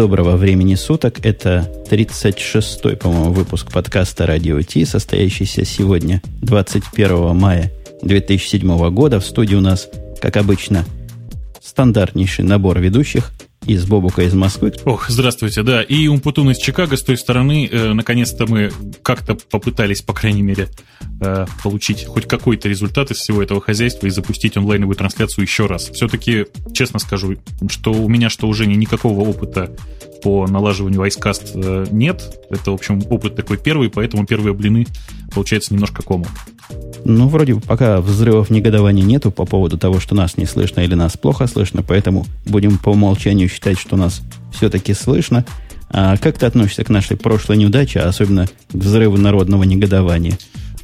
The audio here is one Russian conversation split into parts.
Доброго времени суток. Это 36-й, по-моему, выпуск подкаста «Радио Ти», состоящийся сегодня, 21 мая 2007 года. В студии у нас, как обычно, стандартнейший набор ведущих из Бобука из Москвы. Ох, здравствуйте, да. И Умпутун из Чикаго с той стороны. Э, наконец-то мы как-то попытались, по крайней мере, э, получить хоть какой-то результат из всего этого хозяйства и запустить онлайновую трансляцию еще раз. Все-таки, честно скажу, что у меня, что уже никакого опыта по налаживанию айскаст э, нет. Это, в общем, опыт такой первый, поэтому первые блины получается немножко кому. Ну, вроде бы пока взрывов негодования нету по поводу того, что нас не слышно или нас плохо слышно, поэтому будем по умолчанию считать, что нас все-таки слышно. А как ты относишься к нашей прошлой неудаче, а особенно к взрыву народного негодования?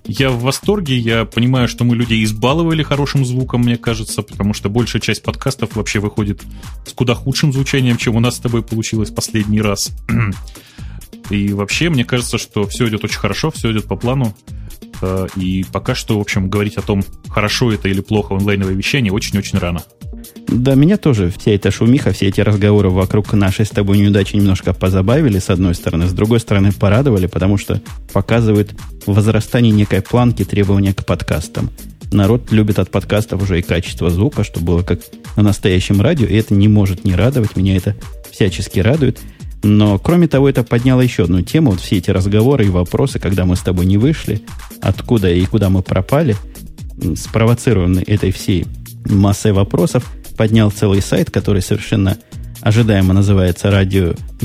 Я в восторге, я понимаю, что мы людей избаловали хорошим звуком, мне кажется, потому что большая часть подкастов вообще выходит с куда худшим звучанием, чем у нас с тобой получилось последний раз. И вообще, мне кажется, что все идет очень хорошо, все идет по плану. Э, и пока что, в общем, говорить о том, хорошо это или плохо онлайновое вещание, очень-очень рано. Да, меня тоже вся эта шумиха, все эти разговоры вокруг нашей с тобой неудачи немножко позабавили, с одной стороны. С другой стороны, порадовали, потому что показывают возрастание некой планки требования к подкастам. Народ любит от подкастов уже и качество звука, что было как на настоящем радио, и это не может не радовать. Меня это всячески радует. Но, кроме того, это подняло еще одну тему. Вот все эти разговоры и вопросы, когда мы с тобой не вышли, откуда и куда мы пропали, спровоцированный этой всей массой вопросов, поднял целый сайт, который совершенно ожидаемо называется radio-t.com,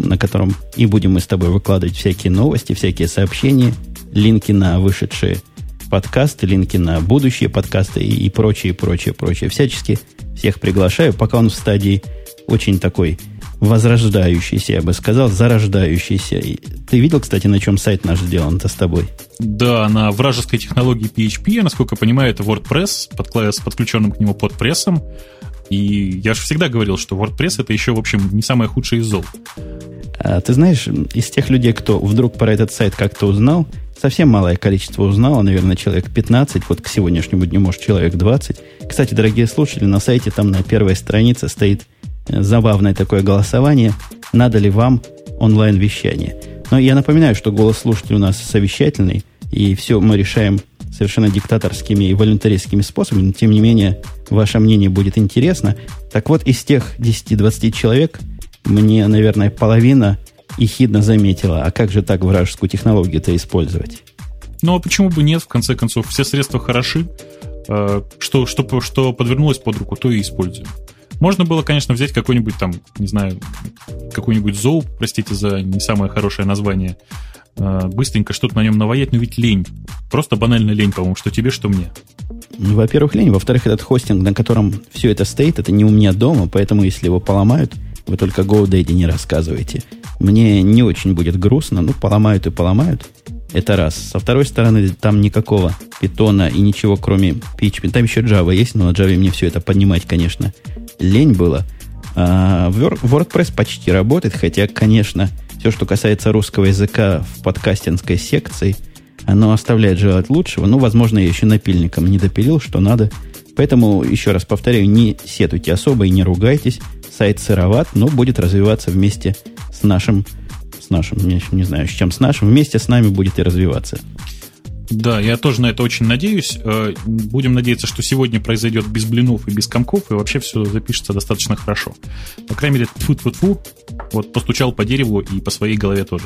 на котором и будем мы с тобой выкладывать всякие новости, всякие сообщения, линки на вышедшие подкасты, линки на будущие подкасты и, и прочее, прочее, прочее. Всячески всех приглашаю, пока он в стадии очень такой возрождающийся, я бы сказал, зарождающийся. Ты видел, кстати, на чем сайт наш сделан-то с тобой? Да, на вражеской технологии PHP, насколько я понимаю, это WordPress под, с подключенным к нему подпрессом. И я же всегда говорил, что WordPress это еще, в общем, не самое худшее из зол. А, ты знаешь, из тех людей, кто вдруг про этот сайт как-то узнал, совсем малое количество узнало, наверное, человек 15, вот к сегодняшнему дню, может, человек 20. Кстати, дорогие слушатели, на сайте там на первой странице стоит забавное такое голосование, надо ли вам онлайн-вещание. Но я напоминаю, что голос слушателей у нас совещательный, и все мы решаем совершенно диктаторскими и волюнтаристскими способами, но тем не менее ваше мнение будет интересно. Так вот, из тех 10-20 человек мне, наверное, половина ехидно заметила, а как же так вражескую технологию-то использовать? Ну, а почему бы нет, в конце концов, все средства хороши, э, что, что, что подвернулось под руку, то и используем. Можно было, конечно, взять какой-нибудь там, не знаю, какой-нибудь зоу, простите за не самое хорошее название, а, быстренько что-то на нем наваять, но ведь лень. Просто банально лень, по-моему, что тебе, что мне. Ну, во-первых, лень. Во-вторых, этот хостинг, на котором все это стоит, это не у меня дома, поэтому если его поломают, вы только GoDaddy не рассказывайте. Мне не очень будет грустно, ну, поломают и поломают. Это раз. Со второй стороны, там никакого питона и ничего, кроме PHP. Там еще Java есть, но на Java мне все это поднимать, конечно, лень было. А WordPress почти работает, хотя, конечно, все, что касается русского языка в подкастинской секции, оно оставляет желать лучшего. Ну, возможно, я еще напильником не допилил, что надо. Поэтому, еще раз повторяю, не сетуйте особо и не ругайтесь. Сайт сыроват, но будет развиваться вместе с нашим, с нашим, я не знаю, с чем с нашим, вместе с нами будет и развиваться. Да, я тоже на это очень надеюсь. Э, будем надеяться, что сегодня произойдет без блинов и без комков, и вообще все запишется достаточно хорошо. По крайней мере, тфу тфу тфу вот постучал по дереву и по своей голове тоже.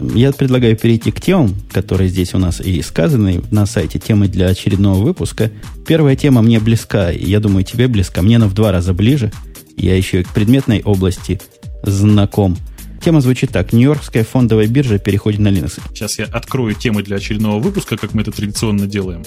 Я предлагаю перейти к темам, которые здесь у нас и сказаны на сайте, темы для очередного выпуска. Первая тема мне близка, я думаю, тебе близка. Мне она в два раза ближе. Я еще и к предметной области знаком. Тема звучит так. Нью-Йоркская фондовая биржа переходит на Linux. Сейчас я открою темы для очередного выпуска, как мы это традиционно делаем.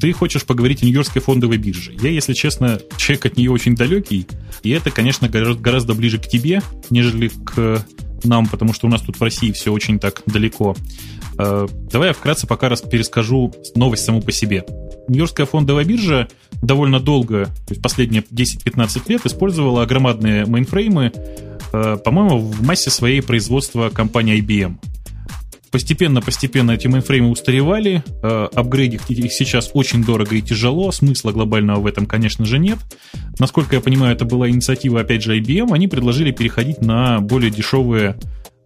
Ты хочешь поговорить о Нью-Йоркской фондовой бирже. Я, если честно, человек от нее очень далекий, и это, конечно, гораздо ближе к тебе, нежели к нам, потому что у нас тут в России все очень так далеко. Э, давай я вкратце пока раз перескажу новость саму по себе. Нью-Йоркская фондовая биржа довольно долго, то есть последние 10-15 лет, использовала громадные мейнфреймы, э, по-моему, в массе своей производства компании IBM. Постепенно-постепенно эти мейнфреймы устаревали, э, апгрейдить их сейчас очень дорого и тяжело, смысла глобального в этом, конечно же, нет. Насколько я понимаю, это была инициатива, опять же, IBM, они предложили переходить на более дешевые,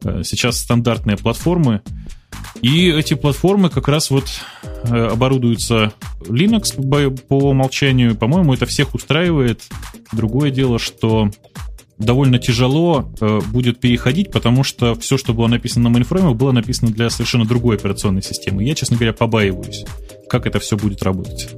э, сейчас стандартные платформы, и эти платформы как раз вот э, оборудуются Linux по умолчанию. По-моему, это всех устраивает. Другое дело, что довольно тяжело э, будет переходить, потому что все, что было написано на мейнфреймах, было написано для совершенно другой операционной системы. Я, честно говоря, побаиваюсь, как это все будет работать.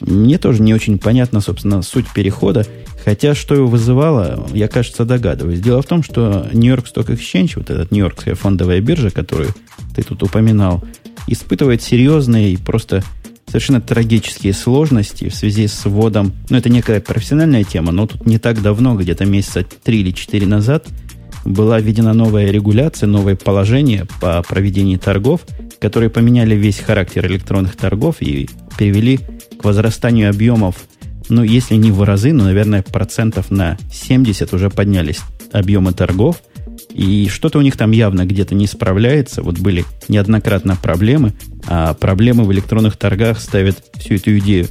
Мне тоже не очень понятна, собственно, суть перехода. Хотя, что его вызывало, я, кажется, догадываюсь. Дело в том, что Нью-Йорк Stock Exchange, вот эта Нью-Йоркская фондовая биржа, которую ты тут упоминал, испытывает серьезные и просто совершенно трагические сложности в связи с вводом, ну, это некая профессиональная тема, но тут не так давно, где-то месяца три или четыре назад, была введена новая регуляция, новое положение по проведению торгов, которые поменяли весь характер электронных торгов и привели к возрастанию объемов, ну, если не в разы, но, наверное, процентов на 70 уже поднялись объемы торгов – и что-то у них там явно где-то не справляется. Вот были неоднократно проблемы, а проблемы в электронных торгах ставят всю эту идею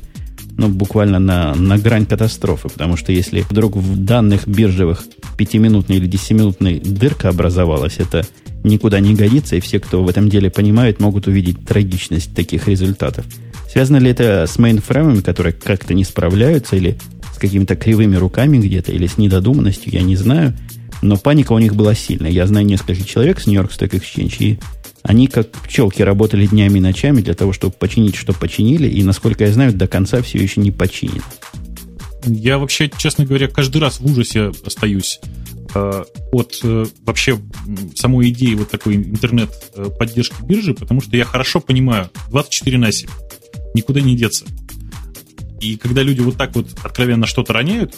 ну, буквально на, на грань катастрофы. Потому что если вдруг в данных биржевых пятиминутной или десятиминутной дырка образовалась, это никуда не годится, и все, кто в этом деле понимают, могут увидеть трагичность таких результатов. Связано ли это с мейнфреймами, которые как-то не справляются, или с какими-то кривыми руками где-то, или с недодуманностью, я не знаю – но паника у них была сильная. Я знаю несколько человек с Нью-Йорк Stock Exchange, и они как пчелки работали днями и ночами для того, чтобы починить, что починили, и, насколько я знаю, до конца все еще не починено. Я вообще, честно говоря, каждый раз в ужасе остаюсь э, от э, вообще самой идеи вот такой интернет-поддержки э, биржи, потому что я хорошо понимаю, 24 на 7, никуда не деться. И когда люди вот так вот откровенно что-то роняют,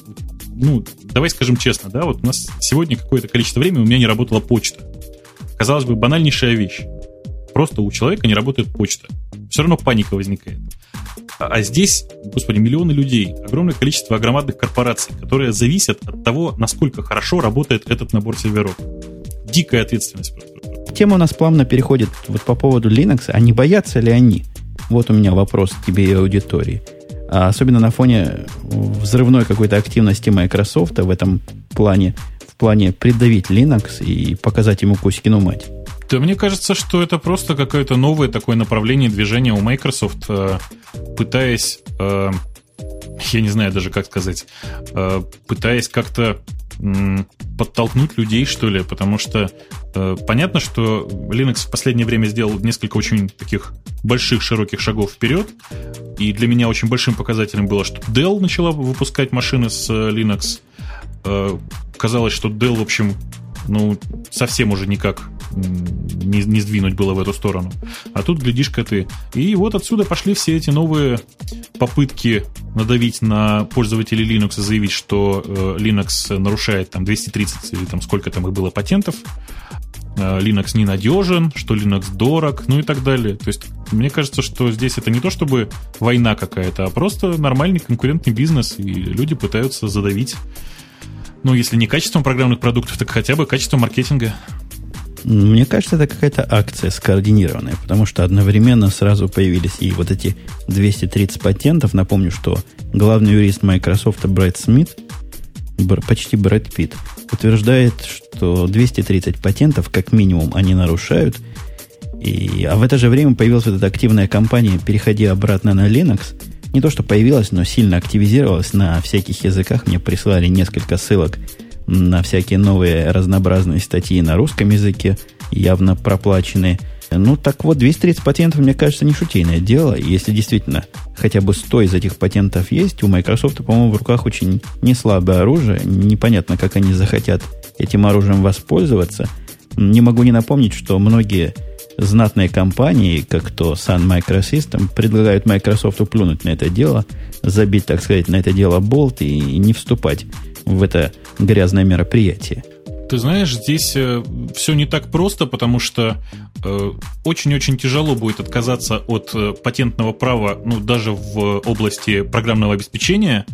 ну, давай скажем честно, да, вот у нас сегодня какое-то количество времени у меня не работала почта. Казалось бы, банальнейшая вещь. Просто у человека не работает почта. Все равно паника возникает. А, а здесь, господи, миллионы людей, огромное количество громадных корпораций, которые зависят от того, насколько хорошо работает этот набор серверов. Дикая ответственность просто. Тема у нас плавно переходит вот по поводу Linux. А не боятся ли они? Вот у меня вопрос к тебе и аудитории. А особенно на фоне взрывной какой-то активности Microsoft в этом плане, в плане придавить Linux и показать ему Кузькину мать. Да мне кажется, что это просто какое-то новое такое направление движения у Microsoft, э, пытаясь, э, я не знаю даже как сказать, э, пытаясь как-то подтолкнуть людей, что ли, потому что э, понятно, что Linux в последнее время сделал несколько очень таких больших, широких шагов вперед, и для меня очень большим показателем было, что Dell начала выпускать машины с э, Linux. Э, казалось, что Dell, в общем, ну, совсем уже никак не, не сдвинуть было в эту сторону. А тут, глядишь-ка ты. И вот отсюда пошли все эти новые попытки надавить на пользователей Linux и заявить, что э, Linux нарушает там 230 или там сколько там их было патентов. Э, Linux ненадежен, что Linux дорог, ну и так далее. То есть мне кажется, что здесь это не то чтобы война какая-то, а просто нормальный конкурентный бизнес, и люди пытаются задавить ну, если не качеством программных продуктов, так хотя бы качеством маркетинга. Мне кажется, это какая-то акция скоординированная, потому что одновременно сразу появились и вот эти 230 патентов. Напомню, что главный юрист Microsoft Брэд Смит, почти Брэд Питт, утверждает, что 230 патентов как минимум они нарушают. И, а в это же время появилась вот эта активная кампания «Переходи обратно на Linux», не то что появилась, но сильно активизировалась на всяких языках. Мне прислали несколько ссылок на всякие новые разнообразные статьи на русском языке, явно проплаченные. Ну, так вот, 230 патентов, мне кажется, не шутейное дело. Если действительно хотя бы 100 из этих патентов есть, у Microsoft, по-моему, в руках очень неслабое оружие. Непонятно, как они захотят этим оружием воспользоваться. Не могу не напомнить, что многие знатные компании, как то Sun Microsystem, предлагают Microsoft уплюнуть на это дело, забить, так сказать, на это дело болт и не вступать в это грязное мероприятие. Ты знаешь, здесь э, все не так просто, потому что э, очень-очень тяжело будет отказаться от э, патентного права, ну, даже в области программного обеспечения,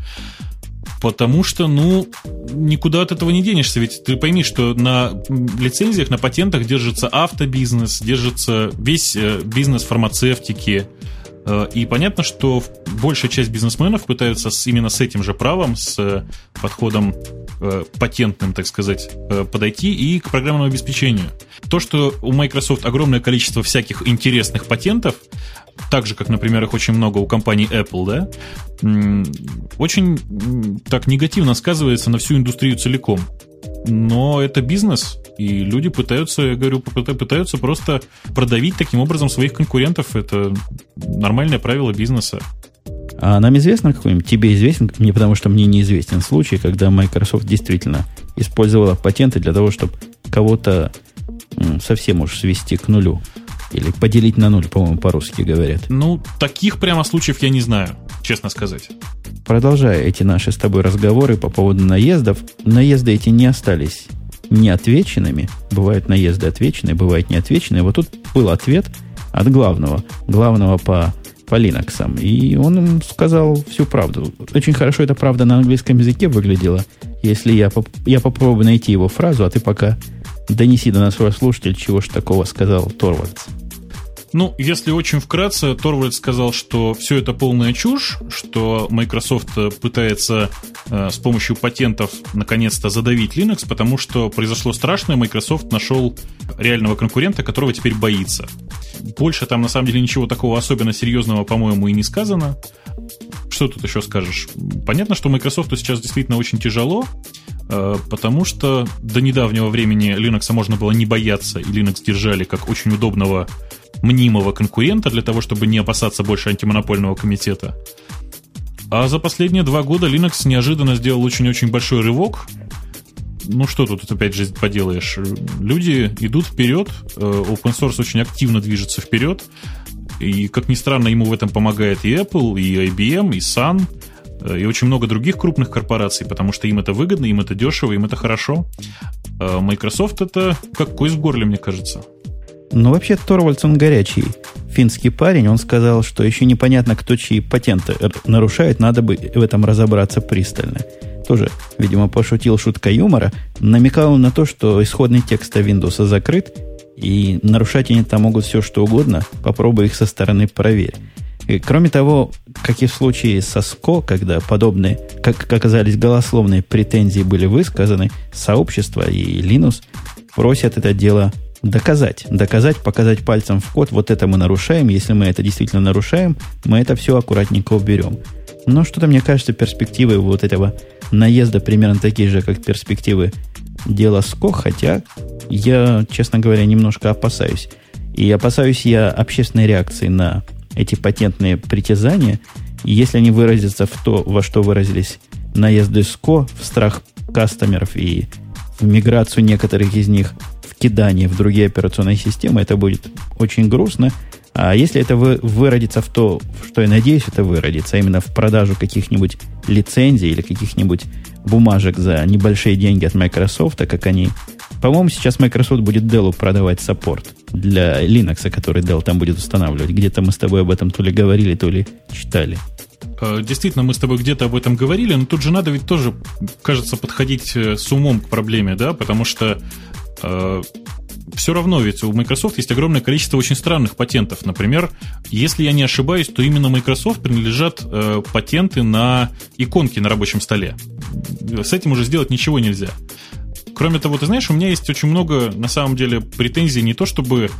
потому что, ну, никуда от этого не денешься, ведь ты пойми, что на лицензиях, на патентах держится автобизнес, держится весь э, бизнес фармацевтики, э, и понятно, что большая часть бизнесменов пытаются именно с этим же правом, с э, подходом патентным, так сказать, подойти и к программному обеспечению. То, что у Microsoft огромное количество всяких интересных патентов, так же, как, например, их очень много у компании Apple, да, очень так негативно сказывается на всю индустрию целиком. Но это бизнес, и люди пытаются, я говорю, пытаются просто продавить таким образом своих конкурентов. Это нормальное правило бизнеса. А нам известно какой-нибудь, тебе известен, мне потому что мне неизвестен случай, когда Microsoft действительно использовала патенты для того, чтобы кого-то совсем уж свести к нулю. Или поделить на ноль, по-моему, по-русски говорят. Ну, таких прямо случаев я не знаю, честно сказать. Продолжая эти наши с тобой разговоры по поводу наездов, наезды эти не остались неотвеченными. Бывают наезды отвеченные, бывают неотвеченные. Вот тут был ответ от главного, главного по, по Linux. И он им сказал всю правду. Очень хорошо эта правда на английском языке выглядела. Если я, я попробую найти его фразу, а ты пока донеси до нашего слушателя, чего ж такого сказал Торвальдс. Ну, если очень вкратце, Торвальд сказал, что все это полная чушь, что Microsoft пытается э, с помощью патентов наконец-то задавить Linux, потому что произошло страшное, Microsoft нашел реального конкурента, которого теперь боится. Больше там на самом деле ничего такого особенно серьезного, по-моему, и не сказано. Что тут еще скажешь? Понятно, что Microsoft сейчас действительно очень тяжело, э, потому что до недавнего времени Linux можно было не бояться, и Linux держали как очень удобного мнимого конкурента для того, чтобы не опасаться больше антимонопольного комитета. А за последние два года Linux неожиданно сделал очень-очень большой рывок. Ну что тут опять же поделаешь? Люди идут вперед, э, open source очень активно движется вперед, и, как ни странно, ему в этом помогает и Apple, и IBM, и Sun, э, и очень много других крупных корпораций, потому что им это выгодно, им это дешево, им это хорошо. А Microsoft это как кость в горле, мне кажется. Ну, вообще, Торвальдс, он горячий финский парень. Он сказал, что еще непонятно, кто чьи патенты нарушает. Надо бы в этом разобраться пристально. Тоже, видимо, пошутил шутка юмора. Намекал на то, что исходный текст Windows закрыт, и нарушать они там могут все, что угодно. Попробуй их со стороны проверь. И, кроме того, как и в случае со СКО, когда подобные, как оказались, голословные претензии были высказаны, сообщество и Linux просят это дело доказать. Доказать, показать пальцем в код, вот это мы нарушаем. Если мы это действительно нарушаем, мы это все аккуратненько уберем. Но что-то, мне кажется, перспективы вот этого наезда примерно такие же, как перспективы дела СКО, хотя я, честно говоря, немножко опасаюсь. И опасаюсь я общественной реакции на эти патентные притязания. И если они выразятся в то, во что выразились наезды СКО, в страх кастомеров и в миграцию некоторых из них кидание в другие операционные системы, это будет очень грустно. А если это вы, выродится в то, что я надеюсь, это выродится, а именно в продажу каких-нибудь лицензий или каких-нибудь бумажек за небольшие деньги от Microsoft, как они... По-моему, сейчас Microsoft будет Dell продавать саппорт для Linux, который Dell там будет устанавливать. Где-то мы с тобой об этом то ли говорили, то ли читали. Э, действительно, мы с тобой где-то об этом говорили, но тут же надо ведь тоже, кажется, подходить э, с умом к проблеме, да, потому что Э, все равно ведь у Microsoft есть огромное количество очень странных патентов. Например, если я не ошибаюсь, то именно Microsoft принадлежат э, патенты на иконки на рабочем столе. С этим уже сделать ничего нельзя. Кроме того, ты знаешь, у меня есть очень много, на самом деле, претензий не то чтобы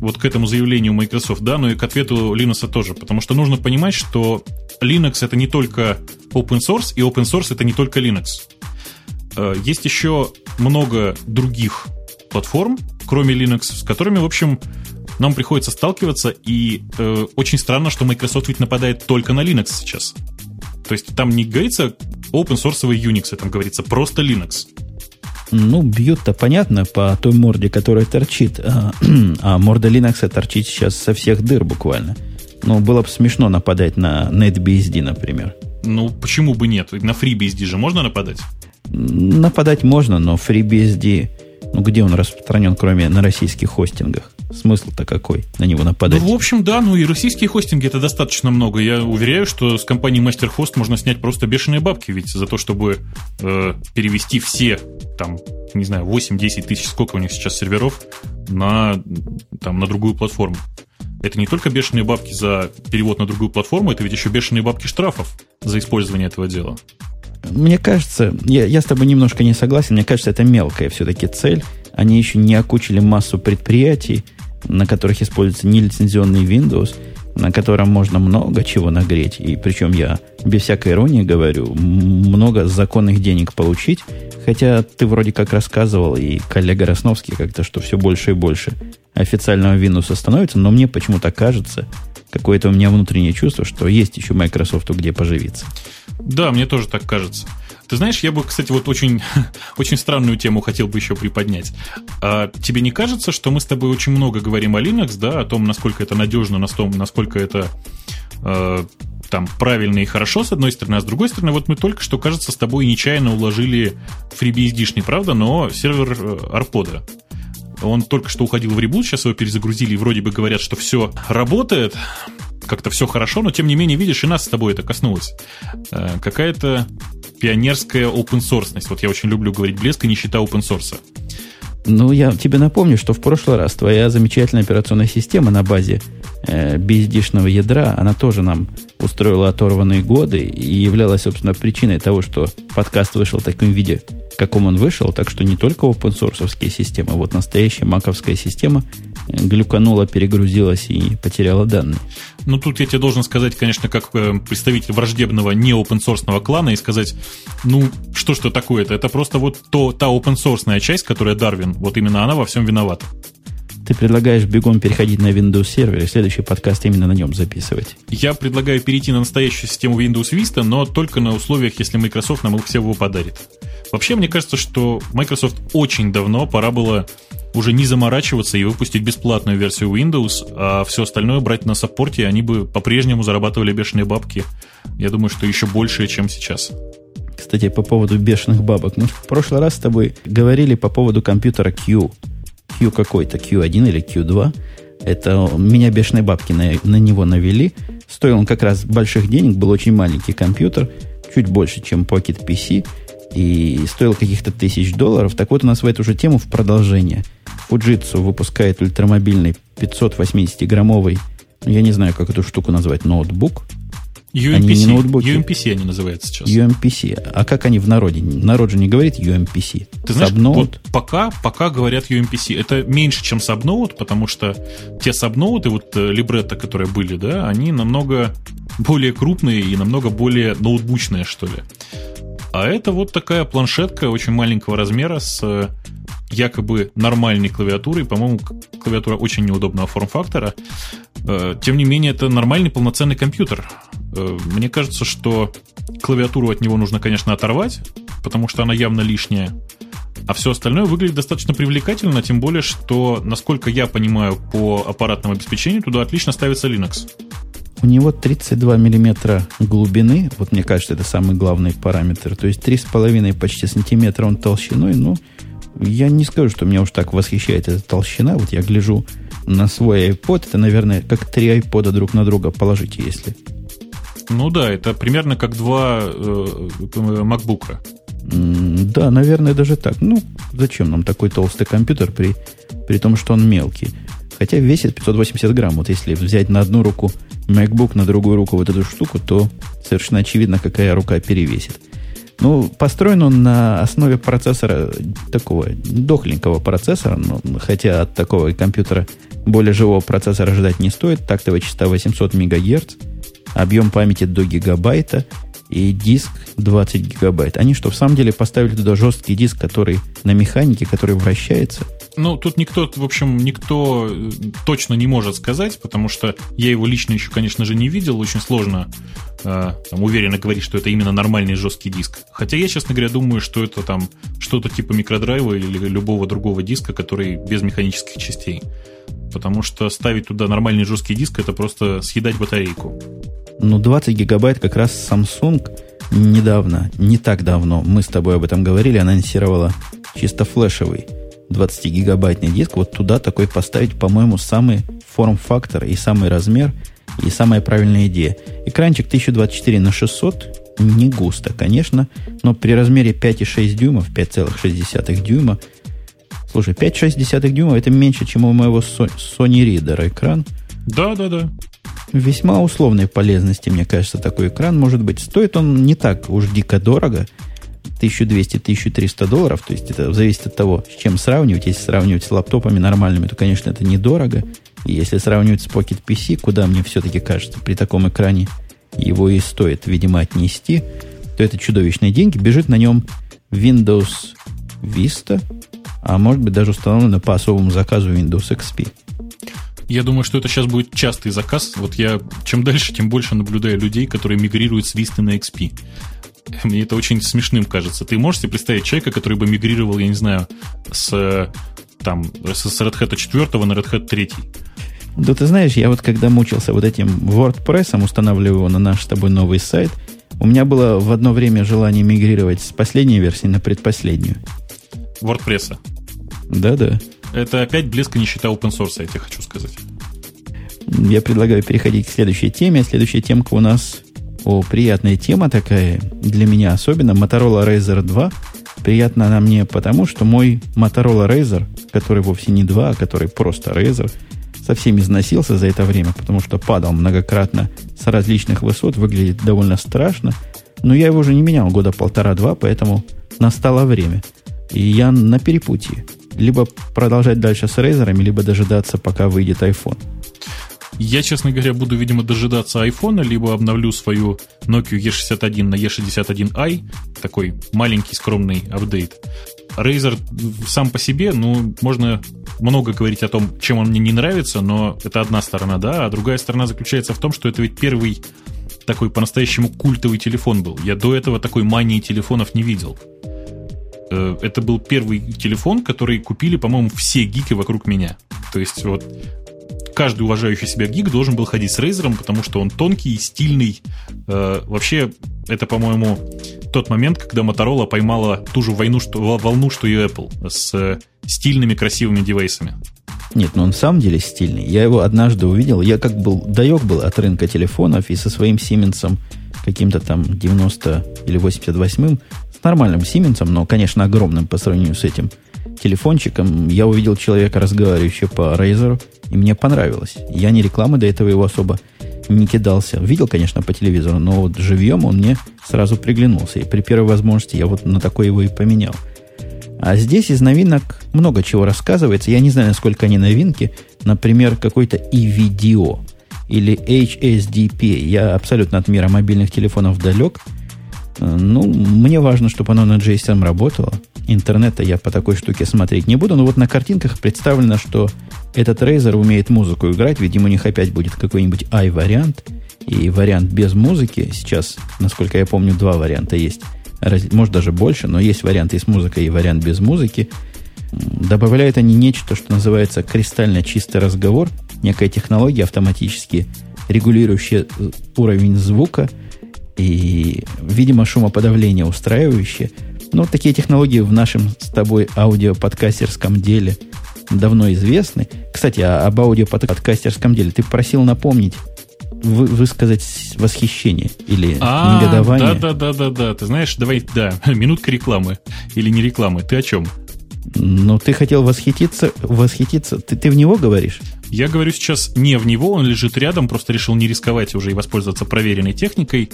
вот к этому заявлению Microsoft, да, но и к ответу Linux тоже. Потому что нужно понимать, что Linux это не только open source, и open source это не только Linux. Э, есть еще много других платформ, кроме Linux, с которыми, в общем, нам приходится сталкиваться, и э, очень странно, что Microsoft ведь нападает только на Linux сейчас. То есть там не говорится open source Unix, там говорится просто Linux. Ну, бьют-то понятно по той морде, которая торчит. А, а морда Linux торчит сейчас со всех дыр буквально. Ну, было бы смешно нападать на NetBSD, например. Ну, почему бы нет? На FreeBSD же можно нападать? Нападать можно, но FreeBSD ну, где он распространен, кроме на российских хостингах? Смысл-то какой на него нападать? Ну, в общем, да, ну и российские хостинги это достаточно много. Я уверяю, что с компанией MasterHost можно снять просто бешеные бабки, ведь за то, чтобы э, перевести все, там, не знаю, 8-10 тысяч, сколько у них сейчас серверов, на, там, на другую платформу. Это не только бешеные бабки за перевод на другую платформу, это ведь еще бешеные бабки штрафов за использование этого дела. Мне кажется, я, я с тобой немножко не согласен, мне кажется, это мелкая все-таки цель. Они еще не окучили массу предприятий, на которых используется нелицензионный Windows, на котором можно много чего нагреть. И причем я без всякой иронии говорю, много законных денег получить. Хотя ты вроде как рассказывал, и коллега Росновский как-то, что все больше и больше официального Windows становится, но мне почему-то кажется, какое-то у меня внутреннее чувство, что есть еще Microsoft где поживиться. Да, мне тоже так кажется. Ты знаешь, я бы, кстати, вот очень, очень странную тему хотел бы еще приподнять. А тебе не кажется, что мы с тобой очень много говорим о Linux, да, о том, насколько это надежно, насколько это э, там правильно и хорошо, с одной стороны, а с другой стороны, вот мы только что, кажется, с тобой нечаянно уложили FreeBSD, правда, но сервер Арпода. Он только что уходил в ребут, сейчас его перезагрузили, и вроде бы говорят, что все работает, как-то все хорошо, но тем не менее, видишь, и нас с тобой это коснулось. Э, какая-то пионерская open source. Вот я очень люблю говорить блеск и нищета open source. Ну, я тебе напомню, что в прошлый раз твоя замечательная операционная система на базе э, бездишного ядра, она тоже нам устроила оторванные годы и являлась, собственно, причиной того, что подкаст вышел в таком виде, каком он вышел. Так что не только open source системы, вот настоящая маковская система глюканула, перегрузилась и потеряла данные. Ну, тут я тебе должен сказать, конечно, как э, представитель враждебного не open source клана и сказать, ну, что что такое-то? Это просто вот то, та open source часть, которая Дарвин, вот именно она во всем виновата. Ты предлагаешь бегом переходить на Windows сервер и следующий подкаст именно на нем записывать. Я предлагаю перейти на настоящую систему Windows Vista, но только на условиях, если Microsoft нам их всего подарит. Вообще, мне кажется, что Microsoft очень давно пора было уже не заморачиваться и выпустить бесплатную версию Windows, а все остальное брать на саппорте, они бы по-прежнему зарабатывали бешеные бабки. Я думаю, что еще больше, чем сейчас. Кстати, по поводу бешеных бабок. Мы в прошлый раз с тобой говорили по поводу компьютера Q. Q какой-то, Q1 или Q2. Это меня бешеные бабки на, на него навели. Стоил он как раз больших денег, был очень маленький компьютер, чуть больше, чем Pocket PC, и стоил каких-то тысяч долларов. Так вот, у нас в эту же тему в продолжение. Fujitsu выпускает ультрамобильный 580-граммовый, я не знаю, как эту штуку назвать, ноутбук – UMPC. Они не ноутбуки. UMPC они называются сейчас. UMPC. А как они в народе? Народ же не говорит UMPC. Ты знаешь, вот пока, пока говорят UMPC. Это меньше, чем Subnote, потому что те Subnote, вот э, либретто, которые были, да, они намного более крупные и намного более ноутбучные, что ли. А это вот такая планшетка очень маленького размера с э, якобы нормальной клавиатурой. По-моему, клавиатура очень неудобного форм-фактора. Э, тем не менее, это нормальный полноценный компьютер. Э, мне кажется, что клавиатуру от него нужно, конечно, оторвать, потому что она явно лишняя. А все остальное выглядит достаточно привлекательно, тем более, что, насколько я понимаю, по аппаратному обеспечению туда отлично ставится Linux. У него 32 миллиметра глубины, вот мне кажется, это самый главный параметр. То есть 3,5 почти сантиметра он толщиной. Ну, я не скажу, что меня уж так восхищает эта толщина. Вот я гляжу на свой iPod, это, наверное, как три iPod друг на друга положите, если ну да, это примерно как два э, MacBook. Да, наверное, даже так. Ну, зачем нам такой толстый компьютер при, при том, что он мелкий? Хотя весит 580 грамм. Вот если взять на одну руку MacBook, на другую руку вот эту штуку, то совершенно очевидно, какая рука перевесит. Ну, построен он на основе процессора, такого дохленького процессора, но, хотя от такого компьютера более живого процессора ждать не стоит. Тактовая частота 800 МГц, объем памяти до гигабайта и диск 20 гигабайт. Они что, в самом деле поставили туда жесткий диск, который на механике, который вращается? Ну, тут никто, в общем, никто э, точно не может сказать, потому что я его лично еще, конечно же, не видел. Очень сложно э, там, уверенно говорить, что это именно нормальный жесткий диск. Хотя я, честно говоря, думаю, что это там что-то типа микродрайва или любого другого диска, который без механических частей. Потому что ставить туда нормальный жесткий диск это просто съедать батарейку. Ну, 20 гигабайт как раз Samsung недавно, не так давно, мы с тобой об этом говорили, анонсировала чисто флешевый 20-гигабайтный диск, вот туда такой поставить, по-моему, самый форм-фактор и самый размер, и самая правильная идея. Экранчик 1024 на 600, не густо, конечно, но при размере 5,6 дюймов, 5,6 дюйма, слушай, 5,6 дюйма это меньше, чем у моего Sony Reader экран. Да, да, да. Весьма условной полезности, мне кажется, такой экран может быть. Стоит он не так уж дико дорого, 1200-1300 долларов, то есть это зависит от того, с чем сравнивать. Если сравнивать с лаптопами нормальными, то, конечно, это недорого. И если сравнивать с Pocket PC, куда мне все-таки кажется, при таком экране его и стоит, видимо, отнести, то это чудовищные деньги. Бежит на нем Windows Vista, а может быть даже установлено по особому заказу Windows XP. Я думаю, что это сейчас будет частый заказ. Вот я чем дальше, тем больше наблюдаю людей, которые мигрируют с Vista на XP. Мне это очень смешным кажется. Ты можешь себе представить человека, который бы мигрировал, я не знаю, с, там, с Red Hat 4 на Red Hat 3? Да ты знаешь, я вот когда мучился вот этим WordPress, устанавливаю его на наш с тобой новый сайт, у меня было в одно время желание мигрировать с последней версии на предпоследнюю. WordPress. Да-да. Это опять близко не считая open source, я тебе хочу сказать. Я предлагаю переходить к следующей теме. Следующая темка у нас о, приятная тема такая, для меня особенно, Motorola Razer 2. Приятна она мне потому, что мой Motorola Razer, который вовсе не 2, а который просто Razer, совсем износился за это время, потому что падал многократно с различных высот, выглядит довольно страшно. Но я его уже не менял года полтора-два, поэтому настало время. И я на перепутье. Либо продолжать дальше с Razer, либо дожидаться, пока выйдет iPhone. Я, честно говоря, буду, видимо, дожидаться iPhone, либо обновлю свою Nokia E61 на E61i, такой маленький скромный апдейт. Razer сам по себе, ну, можно много говорить о том, чем он мне не нравится, но это одна сторона, да, а другая сторона заключается в том, что это ведь первый такой по-настоящему культовый телефон был. Я до этого такой мании телефонов не видел. Э, это был первый телефон, который купили, по-моему, все гики вокруг меня. То есть вот каждый уважающий себя гик должен был ходить с Razer, потому что он тонкий, стильный. Э, вообще, это, по-моему, тот момент, когда Motorola поймала ту же войну, что, волну, что и Apple, с э, стильными, красивыми девайсами. Нет, ну он в самом деле стильный. Я его однажды увидел. Я как был, даек был от рынка телефонов и со своим Siemens каким-то там 90 или 88-м, с нормальным Siemens, но, конечно, огромным по сравнению с этим телефончиком, я увидел человека, разговаривающего по Razer, и мне понравилось. Я не рекламы до этого его особо не кидался. Видел, конечно, по телевизору, но вот живьем он мне сразу приглянулся. И при первой возможности я вот на такой его и поменял. А здесь из новинок много чего рассказывается. Я не знаю, насколько они новинки. Например, какой-то e-video или HSDP. Я абсолютно от мира мобильных телефонов далек. Ну, мне важно, чтобы оно на GSM работало. Интернета я по такой штуке смотреть не буду. Но вот на картинках представлено, что этот Razer умеет музыку играть. Видимо, у них опять будет какой-нибудь i-вариант. И вариант без музыки. Сейчас, насколько я помню, два варианта есть. Может, даже больше, но есть варианты с музыкой и вариант без музыки. Добавляют они нечто, что называется кристально чистый разговор. Некая технология автоматически регулирующая уровень звука – и, видимо, шумоподавление устраивающее. Но такие технологии в нашем с тобой аудиоподкастерском деле давно известны. Кстати, а об аудиоподкастерском деле ты просил напомнить, вы, высказать восхищение или а, негодование. Да, да, да, да, да. Ты знаешь, давай, да, минутка рекламы или не рекламы. Ты о чем? Ну, ты хотел восхититься, восхититься. Ты, ты в него говоришь? Я говорю сейчас не в него, он лежит рядом, просто решил не рисковать уже и воспользоваться проверенной техникой.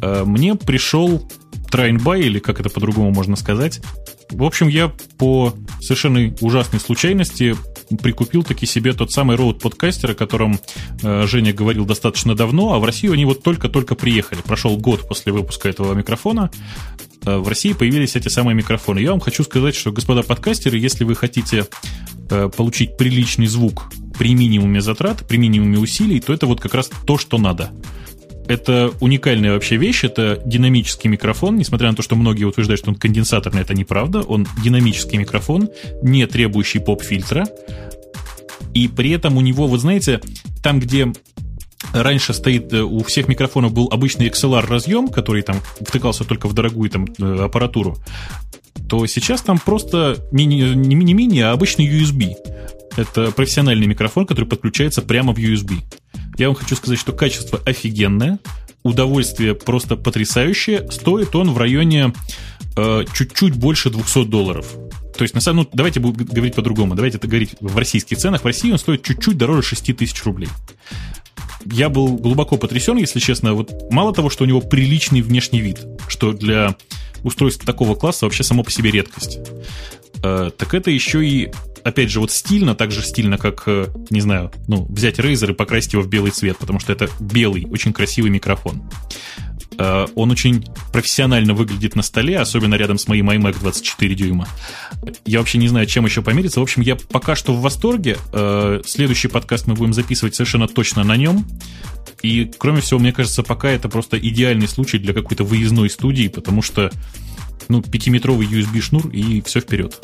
Э, мне пришел Трайнбай, или как это по-другому можно сказать. В общем, я по совершенно ужасной случайности прикупил таки себе тот самый роут подкастер, о котором э, Женя говорил достаточно давно, а в Россию они вот только-только приехали. Прошел год после выпуска этого микрофона. Э, в России появились эти самые микрофоны. Я вам хочу сказать, что, господа подкастеры, если вы хотите получить приличный звук при минимуме затрат, при минимуме усилий, то это вот как раз то, что надо. Это уникальная вообще вещь, это динамический микрофон, несмотря на то, что многие утверждают, что он конденсаторный, это неправда, он динамический микрофон, не требующий поп-фильтра, и при этом у него, вы знаете, там, где раньше стоит, э, у всех микрофонов был обычный XLR разъем, который там втыкался только в дорогую там э, аппаратуру, то сейчас там просто мини, не мини-мини, а обычный USB. Это профессиональный микрофон, который подключается прямо в USB. Я вам хочу сказать, что качество офигенное, удовольствие просто потрясающее. Стоит он в районе э, чуть-чуть больше 200 долларов. То есть, на самом ну, давайте будем говорить по-другому. Давайте это говорить в российских ценах. В России он стоит чуть-чуть дороже 6 тысяч рублей. Я был глубоко потрясен, если честно. Вот мало того, что у него приличный внешний вид, что для устройства такого класса вообще само по себе редкость. Э, так это еще и опять же, вот стильно, так же стильно, как, э, не знаю, ну, взять Razer и покрасить его в белый цвет, потому что это белый, очень красивый микрофон. Э, он очень профессионально выглядит на столе, особенно рядом с моим iMac 24 дюйма. Я вообще не знаю, чем еще помериться. В общем, я пока что в восторге. Э, следующий подкаст мы будем записывать совершенно точно на нем. И, кроме всего, мне кажется, пока это просто идеальный случай для какой-то выездной студии, потому что, ну, пятиметровый USB-шнур и все вперед.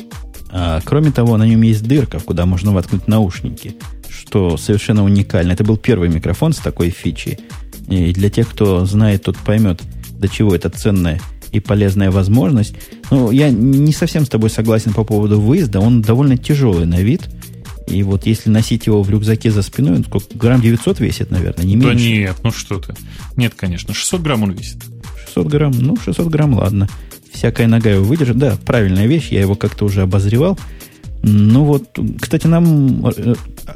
А, кроме того, на нем есть дырка, куда можно воткнуть наушники, что совершенно уникально. Это был первый микрофон с такой фичей. И для тех, кто знает, тот поймет, до чего это ценная и полезная возможность. Ну, я не совсем с тобой согласен по поводу выезда. Он довольно тяжелый на вид. И вот если носить его в рюкзаке за спиной, он сколько, грамм 900 весит, наверное, не меньше. Да нет, ну что ты. Нет, конечно, 600 грамм он весит. 600 грамм, ну, 600 грамм, ладно. Всякая нога его выдержит. Да, правильная вещь, я его как-то уже обозревал. Ну вот, кстати, нам... Э,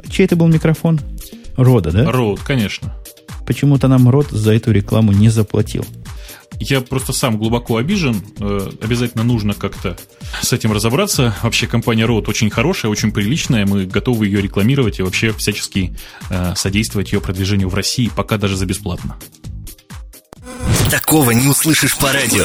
чей это был микрофон? Рода, да? Род, конечно. Почему-то нам Род за эту рекламу не заплатил. Я просто сам глубоко обижен. Э, обязательно нужно как-то с этим разобраться. Вообще компания Rode очень хорошая, очень приличная. Мы готовы ее рекламировать и вообще всячески э, содействовать ее продвижению в России, пока даже за бесплатно. Такого не услышишь по радио.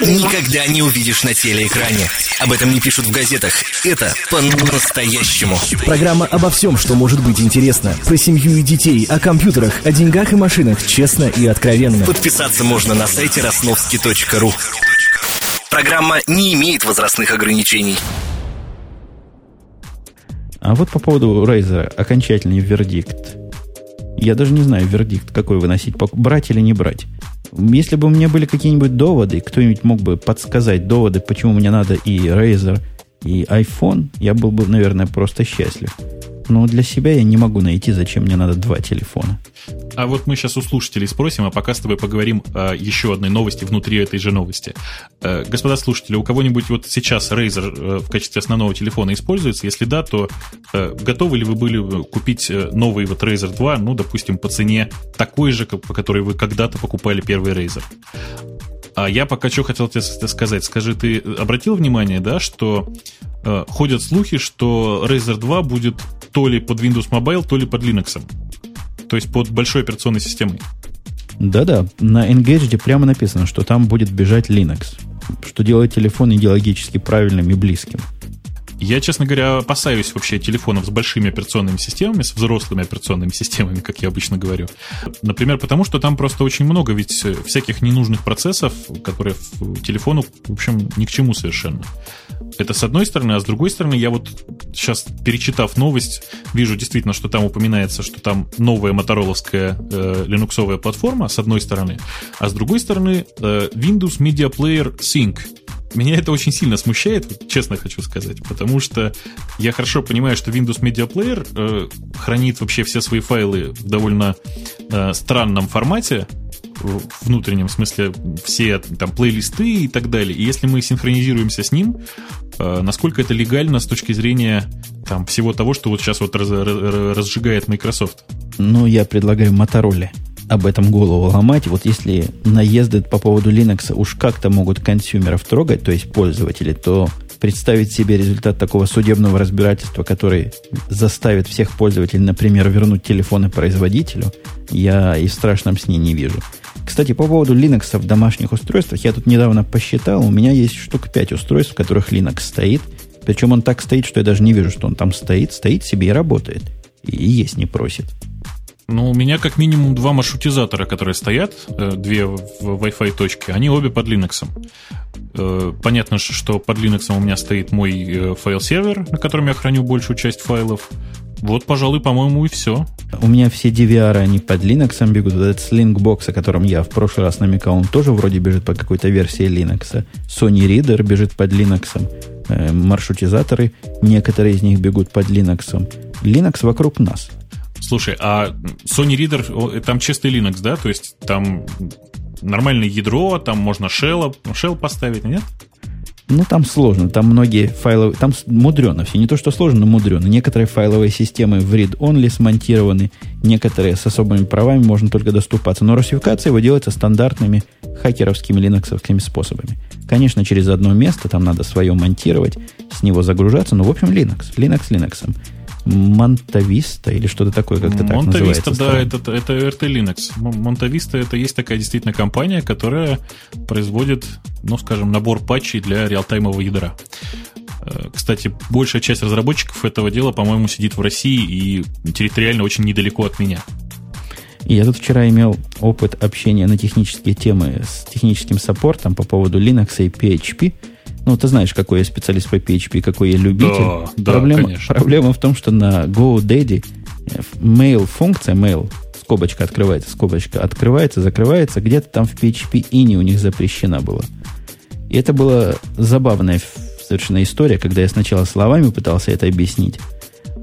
Никогда не увидишь на телеэкране. Об этом не пишут в газетах. Это по-настоящему. Программа обо всем, что может быть интересно. Про семью и детей, о компьютерах, о деньгах и машинах. Честно и откровенно. Подписаться можно на сайте росновский.ру. Программа не имеет возрастных ограничений. А вот по поводу Razer окончательный вердикт. Я даже не знаю вердикт, какой выносить, брать или не брать. Если бы у меня были какие-нибудь доводы, кто-нибудь мог бы подсказать доводы, почему мне надо и Razer, и iPhone, я был бы, наверное, просто счастлив. Но для себя я не могу найти, зачем мне надо два телефона. А вот мы сейчас у слушателей спросим, а пока с тобой поговорим о еще одной новости внутри этой же новости. Э, господа слушатели, у кого-нибудь вот сейчас Razer э, в качестве основного телефона используется? Если да, то э, готовы ли вы были купить новый вот Razer 2, ну, допустим, по цене такой же, по которой вы когда-то покупали первый Razer? А я пока что хотел тебе сказать. Скажи, ты обратил внимание, да, что э, ходят слухи, что Razer 2 будет то ли под Windows Mobile, то ли под Linux то есть под большой операционной системой. Да-да, на Engaged прямо написано, что там будет бежать Linux, что делает телефон идеологически правильным и близким. Я, честно говоря, опасаюсь вообще телефонов с большими операционными системами, с взрослыми операционными системами, как я обычно говорю. Например, потому что там просто очень много ведь всяких ненужных процессов, которые телефону, в общем, ни к чему совершенно. Это с одной стороны, а с другой стороны, я вот сейчас, перечитав новость, вижу действительно, что там упоминается, что там новая мотороловская э, линуксовая платформа, с одной стороны, а с другой стороны, э, Windows Media Player Sync – меня это очень сильно смущает, честно хочу сказать, потому что я хорошо понимаю, что Windows Media Player э, хранит вообще все свои файлы в довольно э, странном формате, внутреннем смысле все там плейлисты и так далее. И если мы синхронизируемся с ним, э, насколько это легально с точки зрения там всего того, что вот сейчас вот раз, разжигает Microsoft? Ну, я предлагаю Motorola об этом голову ломать. Вот если наезды по поводу Linux уж как-то могут консюмеров трогать, то есть пользователей, то представить себе результат такого судебного разбирательства, который заставит всех пользователей, например, вернуть телефоны производителю, я и в страшном сне не вижу. Кстати, по поводу Linux в домашних устройствах, я тут недавно посчитал, у меня есть штук 5 устройств, в которых Linux стоит. Причем он так стоит, что я даже не вижу, что он там стоит. Стоит себе и работает. И есть не просит. Ну, у меня как минимум два маршрутизатора, которые стоят, э, две Wi-Fi точки, они обе под Linux. Э, понятно, что под Linux у меня стоит мой э, файл-сервер, на котором я храню большую часть файлов. Вот, пожалуй, по-моему, и все. У меня все DVR, они под Linux бегут. Вот этот Slingbox, о котором я в прошлый раз намекал, он тоже вроде бежит по какой-то версии Linux. Sony Reader бежит под Linux. Маршрутизаторы, некоторые из них бегут под Linux. Linux вокруг нас. Слушай, а Sony Reader, там чистый Linux, да? То есть там нормальное ядро, там можно shell, shell поставить, нет? Ну, там сложно. Там многие файловые... Там мудрено все. Не то, что сложно, но мудрено. Некоторые файловые системы в read-only смонтированы. Некоторые с особыми правами можно только доступаться. Но русификация его делается стандартными хакеровскими линоксовскими способами. Конечно, через одно место там надо свое монтировать, с него загружаться. Но, в общем, Linux. Linux Linux. Монтависта или что-то такое, как-то так называется. Монтависта, да, это, это RT Linux. Монтависта это есть такая действительно компания, которая производит, ну, скажем, набор патчей для реалтаймового ядра. Э, кстати, большая часть разработчиков этого дела, по-моему, сидит в России и территориально очень недалеко от меня. И я тут вчера имел опыт общения на технические темы с техническим саппортом по поводу Linux и PHP – ну, ты знаешь, какой я специалист по PHP, какой я любитель. Да, проблема, да, конечно. проблема в том, что на GoDaddy э, mail функция, mail, скобочка открывается, скобочка открывается, закрывается, где-то там в PHP ini у них запрещена была. И это была забавная совершенно история, когда я сначала словами пытался это объяснить,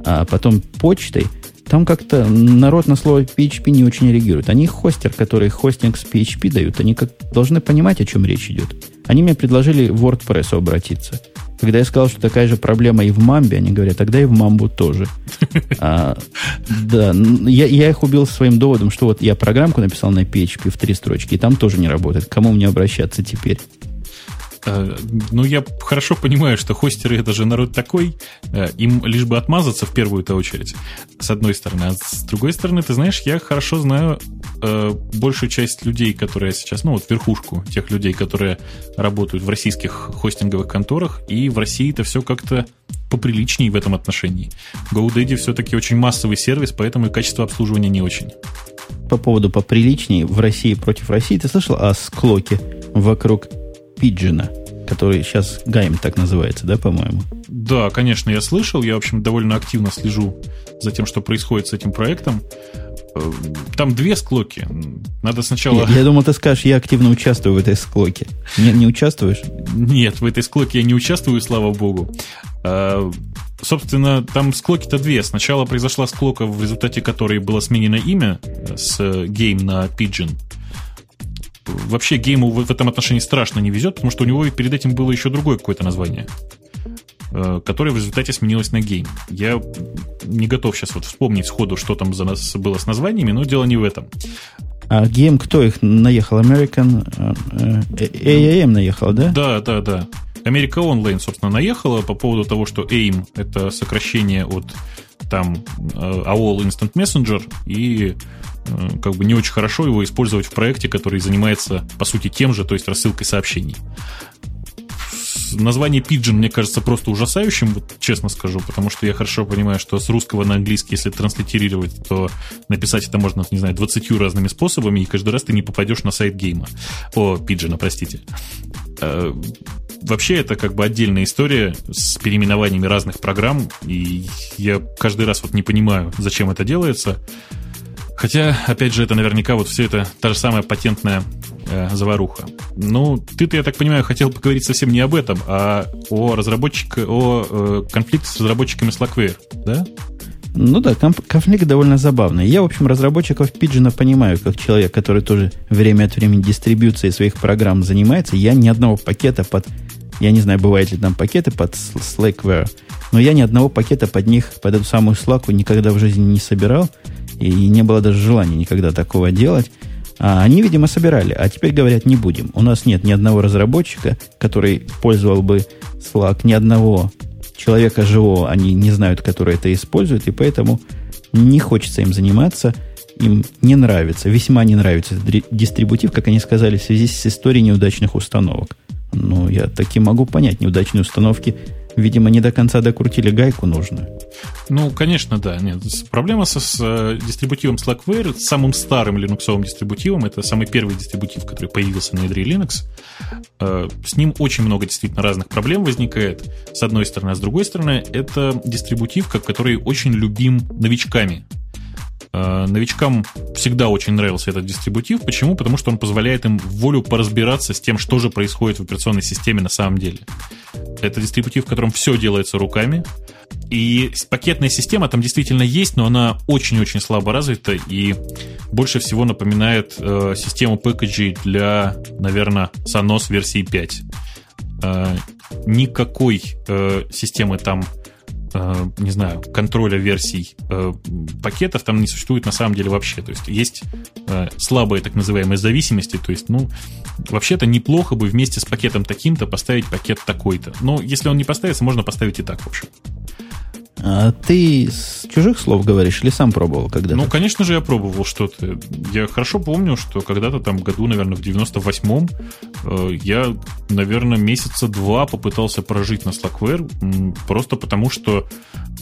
а потом почтой. Там как-то народ на слово PHP не очень реагирует. Они хостер, который хостинг с PHP дают, они как должны понимать, о чем речь идет. Они мне предложили в WordPress обратиться. Когда я сказал, что такая же проблема и в Мамбе, они говорят, тогда и в Мамбу тоже. А, да, я, я их убил своим доводом, что вот я программку написал на PHP в три строчки, и там тоже не работает. Кому мне обращаться теперь? Э, ну, я хорошо понимаю, что хостеры это же народ такой, э, им лишь бы отмазаться в первую-то очередь, с одной стороны. А с другой стороны, ты знаешь, я хорошо знаю э, большую часть людей, которые сейчас, ну вот верхушку тех людей, которые работают в российских хостинговых конторах, и в России это все как-то поприличнее в этом отношении. GoDaddy все-таки очень массовый сервис, поэтому и качество обслуживания не очень. По поводу поприличнее в России против России, ты слышал о склоке вокруг Пиджина, который сейчас Гайм так называется, да, по-моему? Да, конечно, я слышал. Я, в общем, довольно активно слежу за тем, что происходит с этим проектом. Э, там две склоки. Надо сначала... Я, я думал, ты скажешь, я активно участвую в этой склоке. Не, не участвуешь? Нет, в этой склоке я не участвую, слава богу. А, собственно, там склоки-то две. Сначала произошла склока, в результате которой было сменено имя с Gaim на Pidgin вообще Gaim у в этом отношении страшно не везет, потому что у него перед этим было еще другое какое-то название, э, которое в результате сменилось на Gaim. Я не готов сейчас вот вспомнить сходу, что там за нас было с названиями, но дело не в этом. А Gaim кто их наехал? American э, э, AIM наехал, да? Да, да, да. America Online, собственно, наехала по поводу того, что AIM — это сокращение от там AOL Instant Messenger, и как бы не очень хорошо его использовать в проекте, который занимается, по сути, тем же, то есть рассылкой сообщений. Название Pigeon мне кажется просто ужасающим, вот честно скажу, потому что я хорошо понимаю, что с русского на английский, если транслитерировать, то написать это можно, не знаю, 20 разными способами, и каждый раз ты не попадешь на сайт гейма. О, Pigeon, простите. Э, вообще это как бы отдельная история с переименованиями разных программ, и я каждый раз вот не понимаю, зачем это делается. Хотя, опять же, это наверняка вот все это та же самая патентная э, заваруха. Ну, ты-то, я так понимаю, хотел поговорить совсем не об этом, а о разработчике, о э, конфликте с разработчиками Slackware, да? Ну да, конфликт довольно забавный. Я, в общем, разработчиков Пиджина понимаю, как человек, который тоже время от времени дистрибьюцией своих программ занимается. Я ни одного пакета под... Я не знаю, бывают ли там пакеты под Slackware, но я ни одного пакета под них, под эту самую Slack никогда в жизни не собирал. И не было даже желания никогда такого делать. А они, видимо, собирали. А теперь говорят, не будем. У нас нет ни одного разработчика, который пользовал бы Slack, ни одного человека живого они не знают, который это использует, и поэтому не хочется им заниматься, им не нравится, весьма не нравится дистрибутив, как они сказали, в связи с историей неудачных установок. Ну, я таки могу понять, неудачные установки Видимо, не до конца докрутили гайку нужную. Ну, конечно, да. Нет. Проблема со, с э, дистрибутивом Slackware, самым старым линуксовым дистрибутивом, это самый первый дистрибутив, который появился на ядре Linux. Э, с ним очень много действительно разных проблем возникает, с одной стороны. А с другой стороны, это дистрибутив, который очень любим новичками. Э, новичкам всегда очень нравился этот дистрибутив. Почему? Потому что он позволяет им волю поразбираться с тем, что же происходит в операционной системе на самом деле. Это дистрибутив, в котором все делается руками. И пакетная система там действительно есть, но она очень-очень слабо развита и больше всего напоминает э, систему пэкэджей для, наверное, Sonos версии 5. Э, никакой э, системы там не знаю, контроля версий э, пакетов там не существует на самом деле вообще. То есть есть э, слабые так называемые зависимости. То есть, ну, вообще-то неплохо бы вместе с пакетом таким-то поставить пакет такой-то. Но если он не поставится, можно поставить и так, в общем. А ты с чужих слов говоришь или сам пробовал когда-то? Ну, конечно же, я пробовал что-то. Я хорошо помню, что когда-то там году, наверное, в 98-м э, я, наверное, месяца два попытался прожить на Slackware, просто потому что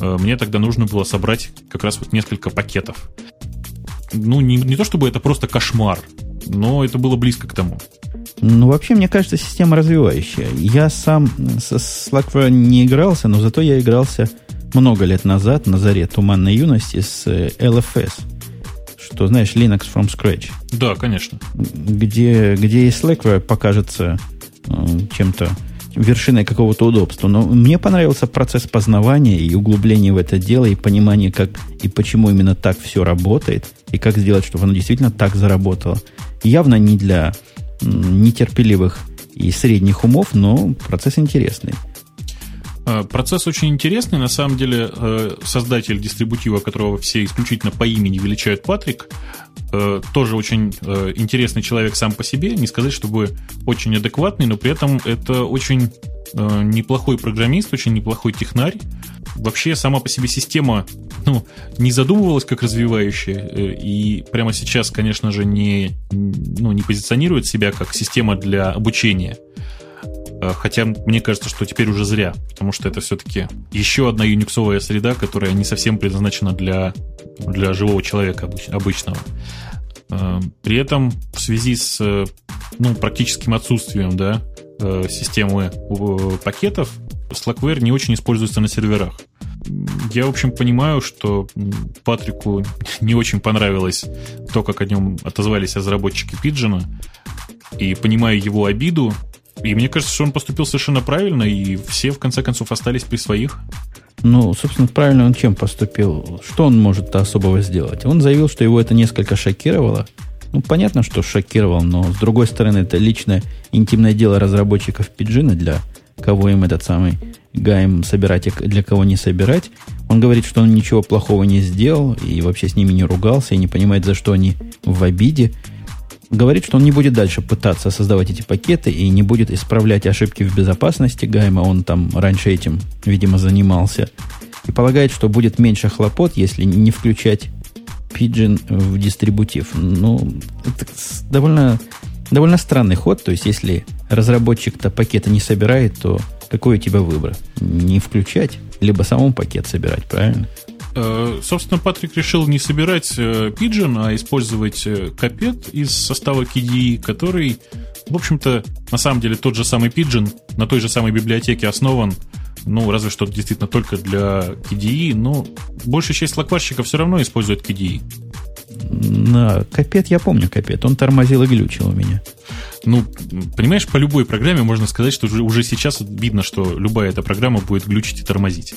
э, мне тогда нужно было собрать как раз вот несколько пакетов. Ну, не, не то чтобы это просто кошмар, но это было близко к тому. Ну, вообще, мне кажется, система развивающая. Я сам со Slackware не игрался, но зато я игрался много лет назад, на заре туманной юности, с э, LFS. Что, знаешь, Linux from scratch. Да, конечно. Где, где и Slackware покажется э, чем-то вершиной какого-то удобства. Но мне понравился процесс познавания и углубления в это дело, и понимание, как и почему именно так все работает, и как сделать, чтобы оно действительно так заработало. Явно не для нетерпеливых и средних умов, но процесс интересный. Э, процесс очень интересный. На самом деле, э, создатель дистрибутива, которого все исключительно по имени величают Патрик, э, тоже очень интересный человек сам по себе. Не сказать, чтобы очень адекватный, но при этом это очень неплохой программист, очень неплохой технарь. Вообще, сама по себе система ну, не задумывалась как развивающая, и прямо сейчас, конечно же, не, ну, не позиционирует себя как система для обучения. Э, хотя мне кажется, что теперь уже зря, потому что это все-таки еще одна юниксовая среда, которая не совсем предназначена для, для живого человека обычного. Э, при этом в связи с э, ну, практическим отсутствием да, системы пакетов, Slackware не очень используется на серверах. Я, в общем, понимаю, что Патрику не очень понравилось то, как о нем отозвались разработчики Pigeon, и понимаю его обиду, и мне кажется, что он поступил совершенно правильно, и все, в конце концов, остались при своих. Ну, собственно, правильно он чем поступил? Что он может особого сделать? Он заявил, что его это несколько шокировало. Ну, понятно, что шокировал, но, с другой стороны, это личное интимное дело разработчиков Пиджина, для кого им этот самый гаем собирать, и для кого не собирать. Он говорит, что он ничего плохого не сделал, и вообще с ними не ругался, и не понимает, за что они в обиде говорит, что он не будет дальше пытаться создавать эти пакеты и не будет исправлять ошибки в безопасности Гайма. Он там раньше этим, видимо, занимался. И полагает, что будет меньше хлопот, если не включать Pigeon в дистрибутив. Ну, это довольно, довольно странный ход. То есть, если разработчик-то пакета не собирает, то какой у тебя выбор? Не включать, либо самому пакет собирать, правильно? Э, собственно, Патрик решил не собирать э, Pigeon, а использовать э, капет из состава KDE, который, в общем-то, на самом деле тот же самый Pigeon, на той же самой библиотеке основан, ну, разве что действительно только для KDE, но большая часть лакварщиков все равно использует KDE. На капет я помню капет, он тормозил и глючил у меня ну, понимаешь, по любой программе можно сказать, что уже, уже сейчас видно, что любая эта программа будет глючить и тормозить.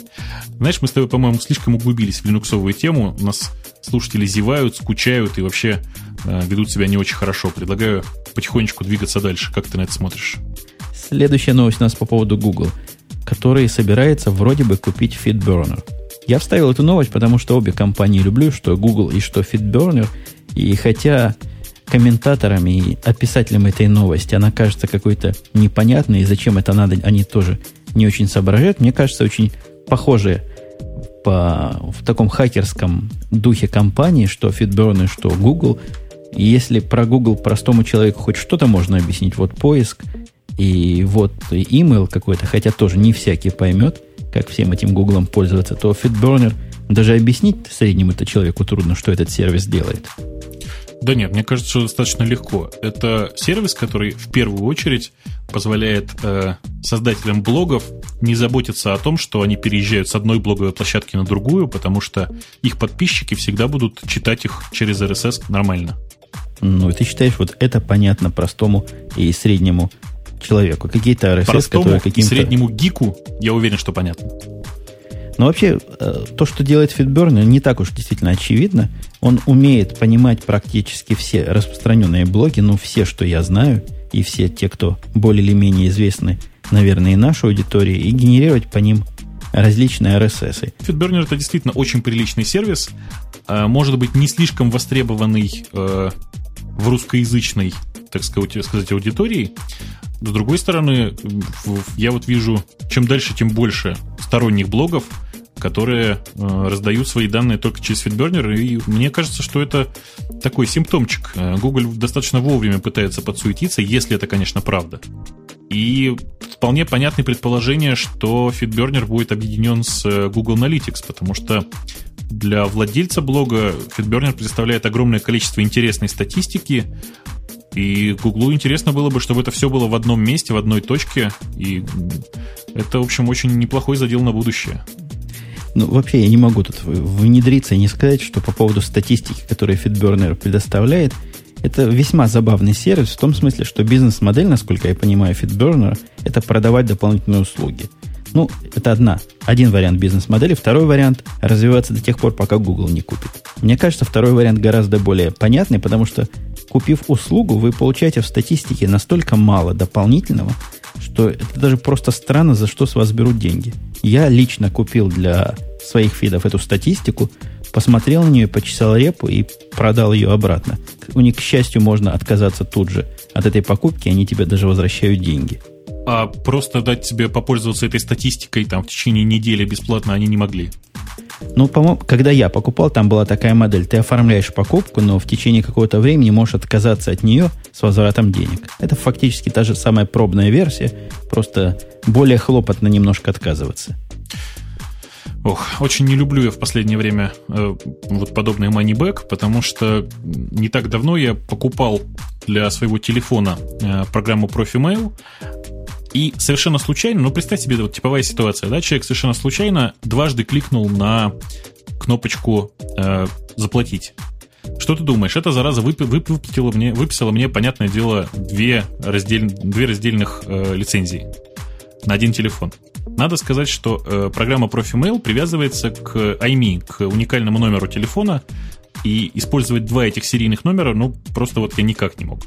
Знаешь, мы с тобой, по-моему, слишком углубились в линуксовую тему. У нас слушатели зевают, скучают и вообще э, ведут себя не очень хорошо. Предлагаю потихонечку двигаться дальше. Как ты на это смотришь? Следующая новость у нас по поводу Google, который собирается вроде бы купить FitBurner. Я вставил эту новость, потому что обе компании люблю, что Google и что FitBurner. И хотя комментаторам и описателям этой новости она кажется какой-то непонятной, и зачем это надо, они тоже не очень соображают. Мне кажется, очень похожие по, в таком хакерском духе компании, что FitBurner, что Google. И если про Google простому человеку хоть что-то можно объяснить, вот поиск и вот email какой-то, хотя тоже не всякий поймет, как всем этим Гуглом пользоваться, то FitBurner даже объяснить среднему-то человеку трудно, что этот сервис делает. Да нет, мне кажется, что достаточно легко. Это сервис, который в первую очередь позволяет э, создателям блогов не заботиться о том, что они переезжают с одной блоговой площадки на другую, потому что их подписчики всегда будут читать их через RSS нормально. Ну, и ты считаешь, вот это понятно простому и среднему человеку. Какие-то RSS, Простому которые каким-то... среднему гику, я уверен, что понятно. Но вообще, э, то, что делает Фитбернер, не так уж действительно очевидно. Он умеет понимать практически все распространенные блоки, ну, все, что я знаю, и все те, кто более или менее известны, наверное, и нашей аудитории, и генерировать по ним различные RSS. FitBurner это действительно очень приличный сервис, э, может быть, не слишком востребованный э, в русскоязычной, так сказать, аудитории. С другой стороны, я вот вижу, чем дальше, тем больше сторонних блогов, которые э, раздают свои данные только через FeedBurner, и мне кажется, что это такой симптомчик. Э, Google достаточно вовремя пытается подсуетиться, если это, конечно, правда. И вполне понятное предположение, что FeedBurner будет объединен с э, Google Analytics, потому что для владельца блога FeedBurner представляет огромное количество интересной статистики, и Гуглу интересно было бы, чтобы это все было в одном месте, в одной точке. И это, в общем, очень неплохой задел на будущее. Ну, вообще, я не могу тут внедриться и не сказать, что по поводу статистики, которую FitBurner предоставляет, это весьма забавный сервис в том смысле, что бизнес-модель, насколько я понимаю, FitBurner, это продавать дополнительные услуги. Ну, это одна, один вариант бизнес-модели. Второй вариант – развиваться до тех пор, пока Google не купит. Мне кажется, второй вариант гораздо более понятный, потому что, купив услугу, вы получаете в статистике настолько мало дополнительного, что это даже просто странно, за что с вас берут деньги. Я лично купил для своих фидов эту статистику, посмотрел на нее, почесал репу и продал ее обратно. У них, к счастью, можно отказаться тут же от этой покупки, они тебе даже возвращают деньги. А просто дать тебе попользоваться этой статистикой там в течение недели бесплатно они не могли. Ну, по-моему, когда я покупал, там была такая модель. Ты оформляешь покупку, но в течение какого-то времени можешь отказаться от нее с возвратом денег. Это фактически та же самая пробная версия, просто более хлопотно немножко отказываться. Ох, очень не люблю я в последнее время э, вот подобный moneyback, потому что не так давно я покупал для своего телефона э, программу ProfiMail, и совершенно случайно, ну представь себе, вот типовая ситуация, да, человек совершенно случайно дважды кликнул на кнопочку э, «Заплатить». Что ты думаешь? Эта зараза вып, выплатила мне, выписала мне, понятное дело, две, раздель, две раздельных э, лицензии на один телефон. Надо сказать, что э, программа ProfiMail привязывается к IME, к уникальному номеру телефона, и использовать два этих серийных номера, ну, просто вот я никак не мог.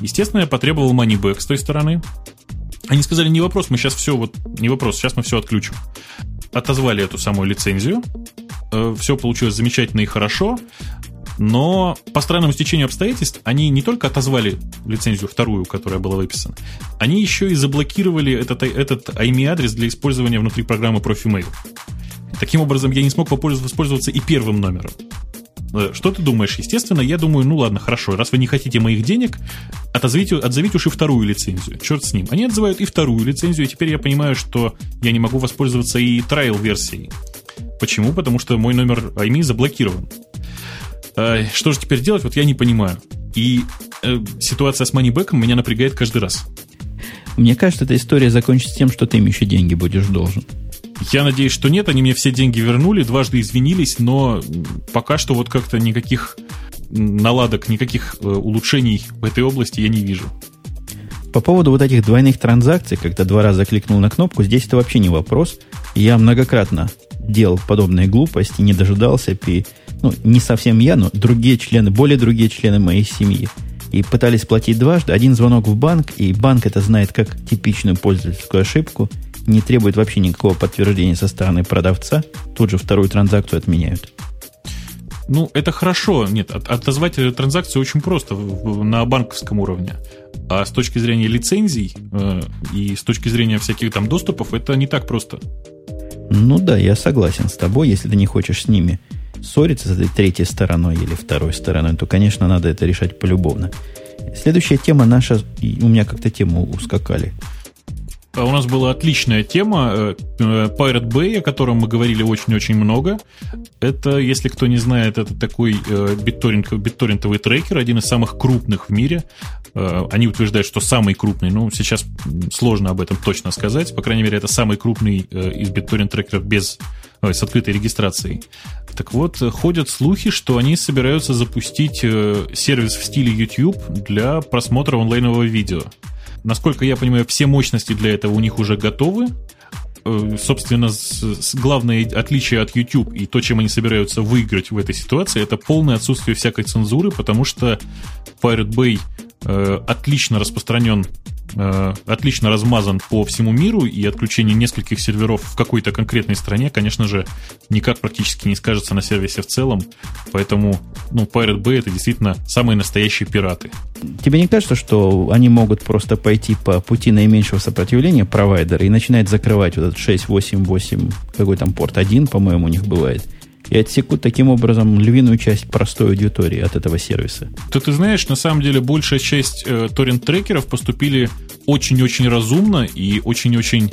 Естественно, я потребовал back с той стороны, они сказали, не вопрос, мы сейчас все, вот, не вопрос, сейчас мы все отключим. Отозвали эту самую лицензию, э, все получилось замечательно и хорошо, но по странному стечению обстоятельств они не только отозвали лицензию вторую, которая была выписана, они еще и заблокировали этот, этот IME-адрес для использования внутри программы ProfiMail. Таким образом, я не смог воспользоваться и первым номером. Э, что ты думаешь? Естественно, я думаю, ну ладно, хорошо, раз вы не хотите моих денег, отозовите, отзовите уж и вторую лицензию. Черт с ним. Они отзывают и вторую лицензию, и теперь я понимаю, что я не могу воспользоваться и трайл-версией. Почему? Потому что мой номер IME заблокирован. Э, что же теперь делать? Вот я не понимаю. И э, ситуация с манибэком меня напрягает каждый раз. Мне кажется, эта история закончится тем, что ты им еще деньги будешь должен. Я надеюсь, что нет, они мне все деньги вернули, дважды извинились, но пока что вот как-то никаких наладок, никаких э, улучшений в этой области я не вижу. По поводу вот этих двойных транзакций, когда два раза кликнул на кнопку, здесь это вообще не вопрос. Я многократно делал подобные глупости, не дожидался, пи, ну, не совсем я, но другие члены, более другие члены моей семьи. И пытались платить дважды. Один звонок в банк, и банк это знает как типичную пользовательскую ошибку, не требует вообще никакого подтверждения со стороны продавца, тут же вторую транзакцию отменяют. Ну, это хорошо. Нет, отозвать транзакцию очень просто на банковском уровне. А с точки зрения лицензий э, и с точки зрения всяких там доступов, это не так просто. Ну да, я согласен с тобой. Если ты не хочешь с ними ссориться, с этой третьей стороной или второй стороной, то, конечно, надо это решать полюбовно. Следующая тема наша, у меня как-то тему ускакали. У нас была отличная тема э, э, Pirate Bay, о котором мы говорили очень-очень много. Это, если кто не знает, это такой э, битторинг, битторрентовый трекер, один из самых крупных в мире. Они утверждают, что самый крупный. Ну, сейчас сложно об этом точно сказать. По крайней мере, это самый крупный из битторрент трекеров без с открытой регистрацией. Так вот, ходят слухи, что они собираются запустить сервис в стиле YouTube для просмотра онлайнового видео. Насколько я понимаю, все мощности для этого у них уже готовы. Э, собственно, главное отличие от YouTube и то, чем они собираются выиграть в этой ситуации, это полное отсутствие всякой цензуры, потому что Pirate Bay э, отлично распространен Э, отлично размазан по всему миру, и отключение нескольких серверов в какой-то конкретной стране, конечно же, никак практически не скажется на сервисе в целом. Поэтому, ну, Pirate Bay это действительно самые настоящие пираты. Тебе не кажется, что они могут просто пойти по пути наименьшего сопротивления провайдера и начинать закрывать вот этот 688, какой там порт, один, по-моему, у них бывает, и отсекут таким образом львиную часть простой аудитории от этого сервиса. То ты знаешь, на самом деле большая часть э, торрент-трекеров поступили очень-очень разумно и очень-очень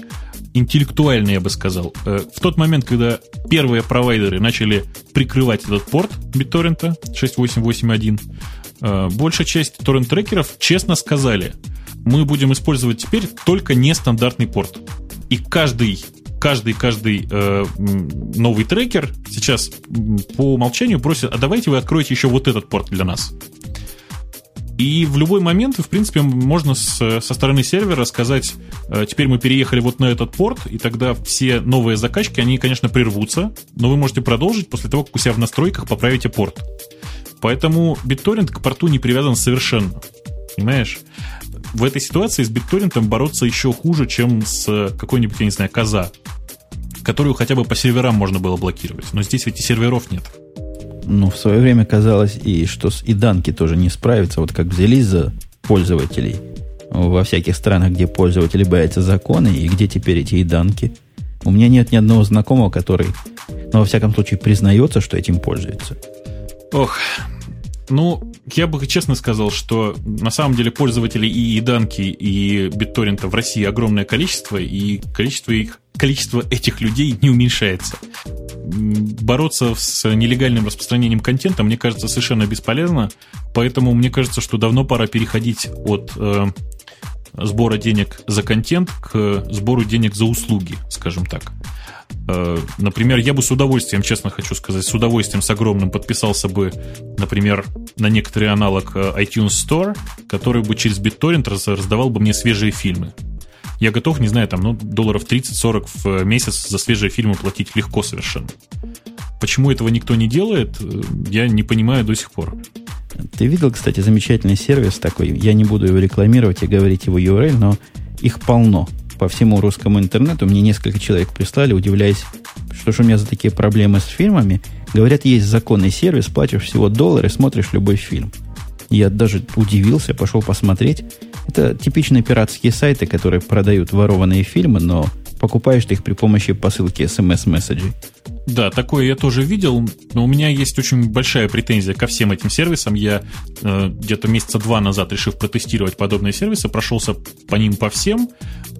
интеллектуально, я бы сказал. Э, в тот момент, когда первые провайдеры начали прикрывать этот порт BitTorrent 6881, э, большая часть торрент-трекеров честно сказали, мы будем использовать теперь только нестандартный порт. И каждый каждый, каждый э, новый трекер сейчас по умолчанию просит, а давайте вы откроете еще вот этот порт для нас. И в любой момент, в принципе, можно с, со стороны сервера сказать, э, теперь мы переехали вот на этот порт, и тогда все новые закачки, они, конечно, прервутся, но вы можете продолжить после того, как у себя в настройках поправите порт. Поэтому BitTorrent к порту не привязан совершенно. Понимаешь? В этой ситуации с битторрентом бороться еще хуже, чем с какой-нибудь, я не знаю, коза, которую хотя бы по серверам можно было блокировать. Но здесь ведь и серверов нет. Ну, в свое время казалось, и что с иданки тоже не справится. Вот как взялись за пользователей во всяких странах, где пользователи боятся законы, и где теперь эти иданки. У меня нет ни одного знакомого, который, ну, во всяком случае, признается, что этим пользуется. Ох, ну, я бы честно сказал, что на самом деле пользователей и Иданки, и BitTorrent в России огромное количество, и количество, их, количество этих людей не уменьшается. Бороться с нелегальным распространением контента, мне кажется, совершенно бесполезно, поэтому мне кажется, что давно пора переходить от э, сбора денег за контент к сбору денег за услуги, скажем так. Э, например, я бы с удовольствием, честно хочу сказать, с удовольствием, с огромным подписался бы, например, на некоторый аналог э, iTunes Store, который бы через BitTorrent раздавал бы мне свежие фильмы. Я готов, не знаю, там, ну, долларов 30-40 в месяц за свежие фильмы платить легко совершенно. Почему этого никто не делает, э, я не понимаю до сих пор. Ты видел, кстати, замечательный сервис такой, я не буду его рекламировать и говорить его URL, но их полно по всему русскому интернету. Мне несколько человек прислали, удивляясь, что же у меня за такие проблемы с фильмами. Говорят, есть законный сервис, платишь всего доллар и смотришь любой фильм. Я даже удивился, пошел посмотреть. Это типичные пиратские сайты, которые продают ворованные фильмы, но покупаешь ты их при помощи посылки смс-месседжей. Да, такое я тоже видел, но у меня есть очень большая претензия ко всем этим сервисам. Я э, где-то месяца два назад, решив протестировать подобные сервисы, прошелся по ним по всем,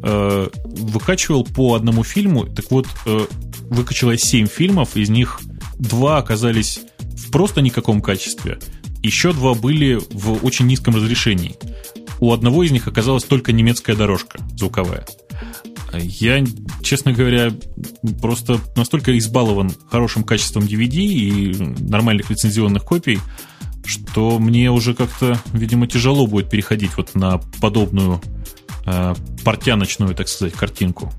э, выкачивал по одному фильму. Так вот, э, выкачалось 7 фильмов, из них два оказались в просто никаком качестве, еще два были в очень низком разрешении. У одного из них оказалась только немецкая дорожка звуковая. Я, честно говоря, просто настолько избалован хорошим качеством DVD и нормальных лицензионных копий, что мне уже как-то, видимо, тяжело будет переходить вот на подобную э, портяночную, так сказать, картинку.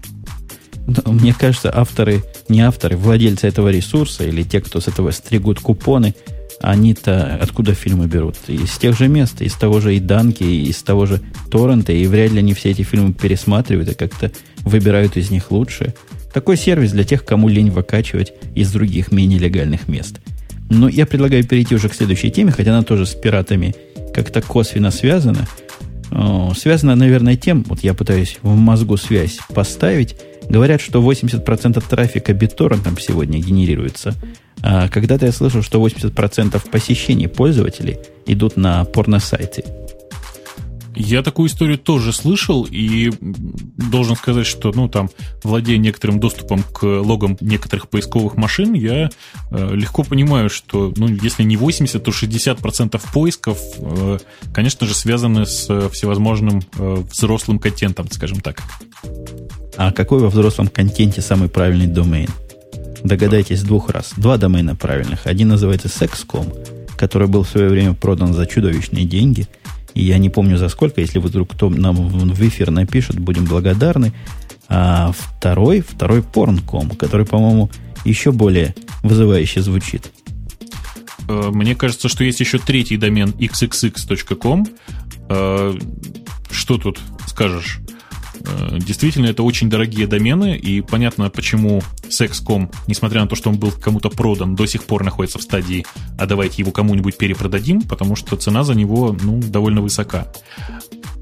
Но, мне кажется, авторы, не авторы, владельцы этого ресурса или те, кто с этого стригут купоны, они-то откуда фильмы берут? Из тех же мест, из того же и Данки, из того же торрента, и вряд ли они все эти фильмы пересматривают и как-то выбирают из них лучшие. Такой сервис для тех, кому лень выкачивать из других менее легальных мест. Но я предлагаю перейти уже к следующей теме, хотя она тоже с пиратами как-то косвенно связана. Связана, наверное, тем, вот я пытаюсь в мозгу связь поставить. Говорят, что 80% трафика BitTorrent сегодня генерируется а когда-то я слышал, что 80% посещений пользователей идут на порносайты. Я такую историю тоже слышал и должен сказать, что, ну, там, владея некоторым доступом к логам некоторых поисковых машин, я э, легко понимаю, что, ну, если не 80, то 60% поисков, э, конечно же, связаны с э, всевозможным э, взрослым контентом, скажем так. А какой во взрослом контенте самый правильный домен? Догадайтесь двух раз. Два домена правильных. Один называется Sex.com, который был в свое время продан за чудовищные деньги – и я не помню за сколько, если вдруг кто нам в эфир напишет, будем благодарны. А второй, второй порнком, который, по-моему, еще более вызывающе звучит. Э, мне кажется, что есть еще третий домен xxx.com. Э, что тут скажешь? Э, действительно, это очень дорогие домены, и понятно, почему Sex.com, несмотря на то, что он был кому-то продан, до сих пор находится в стадии «а давайте его кому-нибудь перепродадим», потому что цена за него, ну, довольно высока.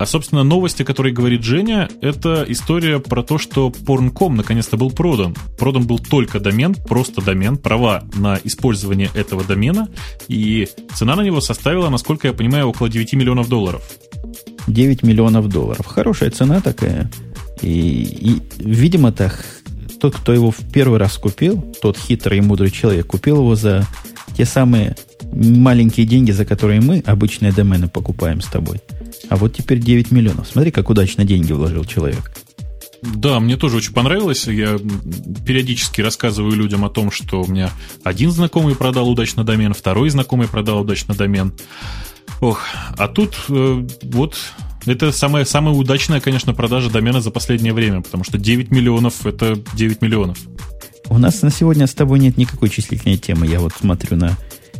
А, собственно, новости, о которой говорит Женя, это история про то, что Porn.com наконец-то был продан. Продан был только домен, просто домен, права на использование этого домена, и цена на него составила, насколько я понимаю, около 9 миллионов долларов. 9 миллионов долларов. Хорошая цена такая. И, и видимо, так, тот, кто его в первый раз купил, тот хитрый и мудрый человек, купил его за те самые маленькие деньги, за которые мы обычные домены покупаем с тобой. А вот теперь 9 миллионов. Смотри, как удачно деньги вложил человек. Да, мне тоже очень понравилось. Я периодически рассказываю людям о том, что у меня один знакомый продал удачно домен, второй знакомый продал удачно домен. Ох, а тут э, вот это самая, самая удачная, конечно, продажа домена за последнее время, потому что 9 миллионов – это 9 миллионов. У нас на сегодня с тобой нет никакой числительной темы. Я вот смотрю на,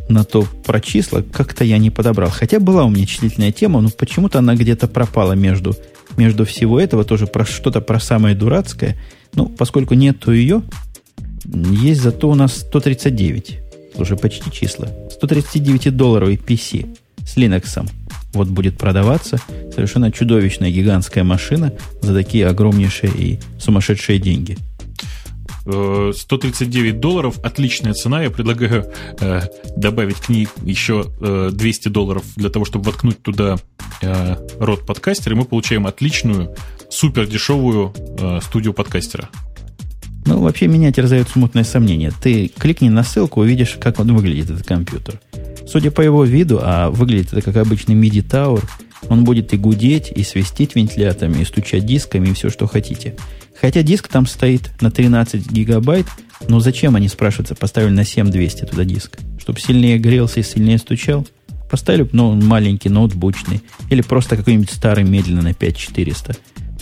на то про числа, как-то я не подобрал. Хотя была у меня числительная тема, но почему-то она где-то пропала между, между всего этого, тоже про что-то про самое дурацкое. Ну, поскольку нету ее, есть зато у нас 139. Слушай, почти числа. 139 долларовый PC с Linux. Вот будет продаваться совершенно чудовищная гигантская машина за такие огромнейшие и сумасшедшие деньги. 139 э, долларов, отличная цена. Я предлагаю э, добавить к ней еще э, 200 долларов для того, чтобы воткнуть туда э, рот подкастера, и мы получаем отличную, супер дешевую э, студию подкастера. Ну, вообще меня терзают смутные сомнения. Ты кликни на ссылку, увидишь, как он выглядит, этот компьютер. Судя по его виду, а выглядит это как обычный MIDI Tower, он будет и гудеть, и свистеть вентиляторами, и стучать дисками, и все, что хотите. Хотя диск там стоит на 13 гигабайт, но зачем они, спрашиваются, поставили на 7200 туда диск? Чтобы сильнее грелся и сильнее стучал? Поставили ну, маленький, ноутбучный. Или просто какой-нибудь старый медленно на 5400.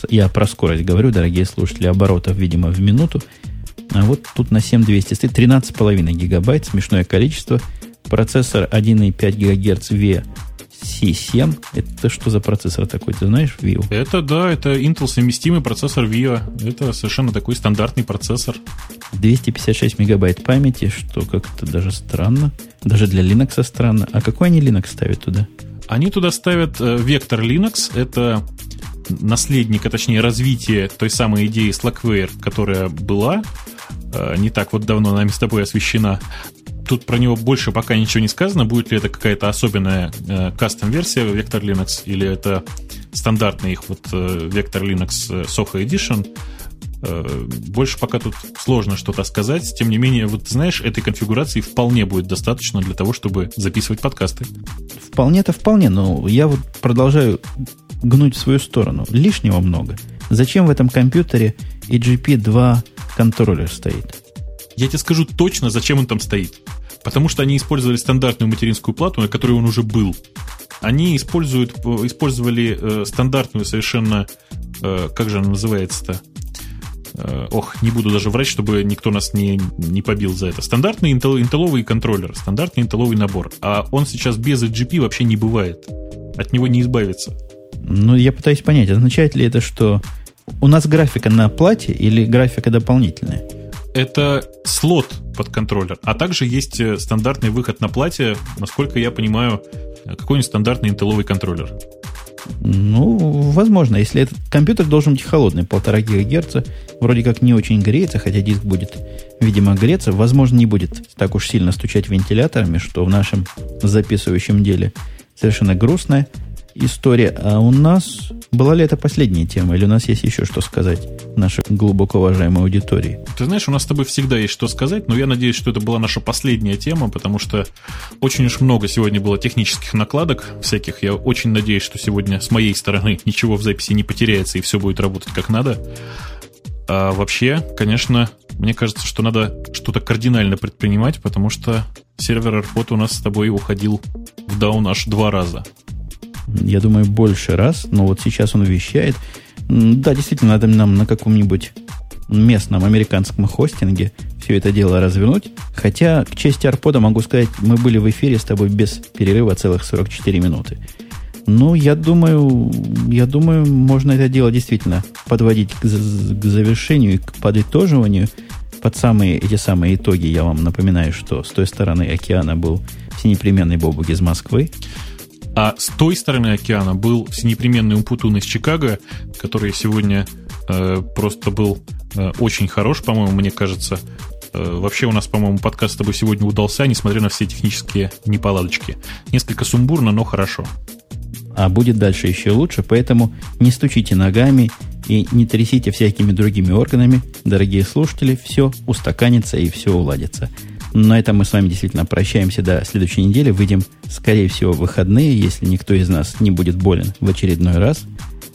Я про скорость говорю, дорогие слушатели, оборотов, видимо, в минуту. А вот тут на 7200 стоит 13,5 гигабайт, смешное количество – Процессор 1,5 ГГц VC7. Это что за процессор такой, ты знаешь, VIO? Это, да, это Intel совместимый процессор VIO. Это совершенно такой стандартный процессор. 256 мегабайт памяти, что как-то даже странно. Даже для Linux странно. А какой они Linux ставят туда? Они туда ставят э, Vector Linux. Это наследник, а точнее развитие той самой идеи Slackware, которая была э, не так вот давно нами с тобой освещена тут про него больше пока ничего не сказано. Будет ли это какая-то особенная э, кастом-версия Vector Linux, или это стандартный их вот э, Vector Linux э, Soho Edition. Э, больше пока тут сложно что-то сказать. Тем не менее, вот знаешь, этой конфигурации вполне будет достаточно для того, чтобы записывать подкасты. Вполне-то вполне, но я вот продолжаю гнуть в свою сторону. Лишнего много. Зачем в этом компьютере EGP2 контроллер стоит? Я тебе скажу точно, зачем он там стоит. Потому что они использовали стандартную материнскую плату, на которой он уже был. Они используют, использовали э, стандартную совершенно, э, как же она называется-то? Э, ох, не буду даже врать, чтобы никто нас не, не побил за это. Стандартный интел, интеловый контроллер, стандартный интеловый набор. А он сейчас без GP вообще не бывает. От него не избавиться. Ну, я пытаюсь понять, означает ли это, что у нас графика на плате или графика дополнительная? Это слот под контроллер, а также есть э, стандартный выход на плате, насколько я понимаю, э, какой-нибудь стандартный интелловый контроллер. Ну, возможно, если этот компьютер должен быть холодный, полтора гигагерца, вроде как не очень греется, хотя диск будет, видимо, греться, возможно, не будет так уж сильно стучать вентиляторами, что в нашем записывающем деле совершенно грустное. История. А у нас была ли это последняя тема, или у нас есть еще что сказать нашей глубоко уважаемой аудитории? Ты знаешь, у нас с тобой всегда есть что сказать, но я надеюсь, что это была наша последняя тема, потому что очень уж много сегодня было технических накладок всяких. Я очень надеюсь, что сегодня с моей стороны ничего в записи не потеряется и все будет работать как надо. А вообще, конечно, мне кажется, что надо что-то кардинально предпринимать, потому что сервер AirPod у нас с тобой уходил в даун аж два раза я думаю, больше раз, но вот сейчас он вещает. Да, действительно, надо нам на каком-нибудь местном американском хостинге все это дело развернуть. Хотя, к чести Арпода могу сказать, мы были в эфире с тобой без перерыва целых 44 минуты. Ну, я думаю, я думаю, можно это дело действительно подводить к, к завершению к подытоживанию. Под самые эти самые итоги я вам напоминаю, что с той стороны океана был всенепременный Бобук из Москвы. А с той стороны океана был непременный Умпутун из Чикаго, который сегодня э, просто был э, очень хорош, по-моему, мне кажется. Э, вообще у нас, по-моему, подкаст с тобой сегодня удался, несмотря на все технические неполадочки. Несколько сумбурно, но хорошо. А будет дальше еще лучше, поэтому не стучите ногами и не трясите всякими другими органами. Дорогие слушатели, все устаканится и все уладится. На этом мы с вами действительно прощаемся до следующей недели. Выйдем, скорее всего, в выходные, если никто из нас не будет болен в очередной раз.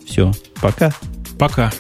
Все, пока. Пока.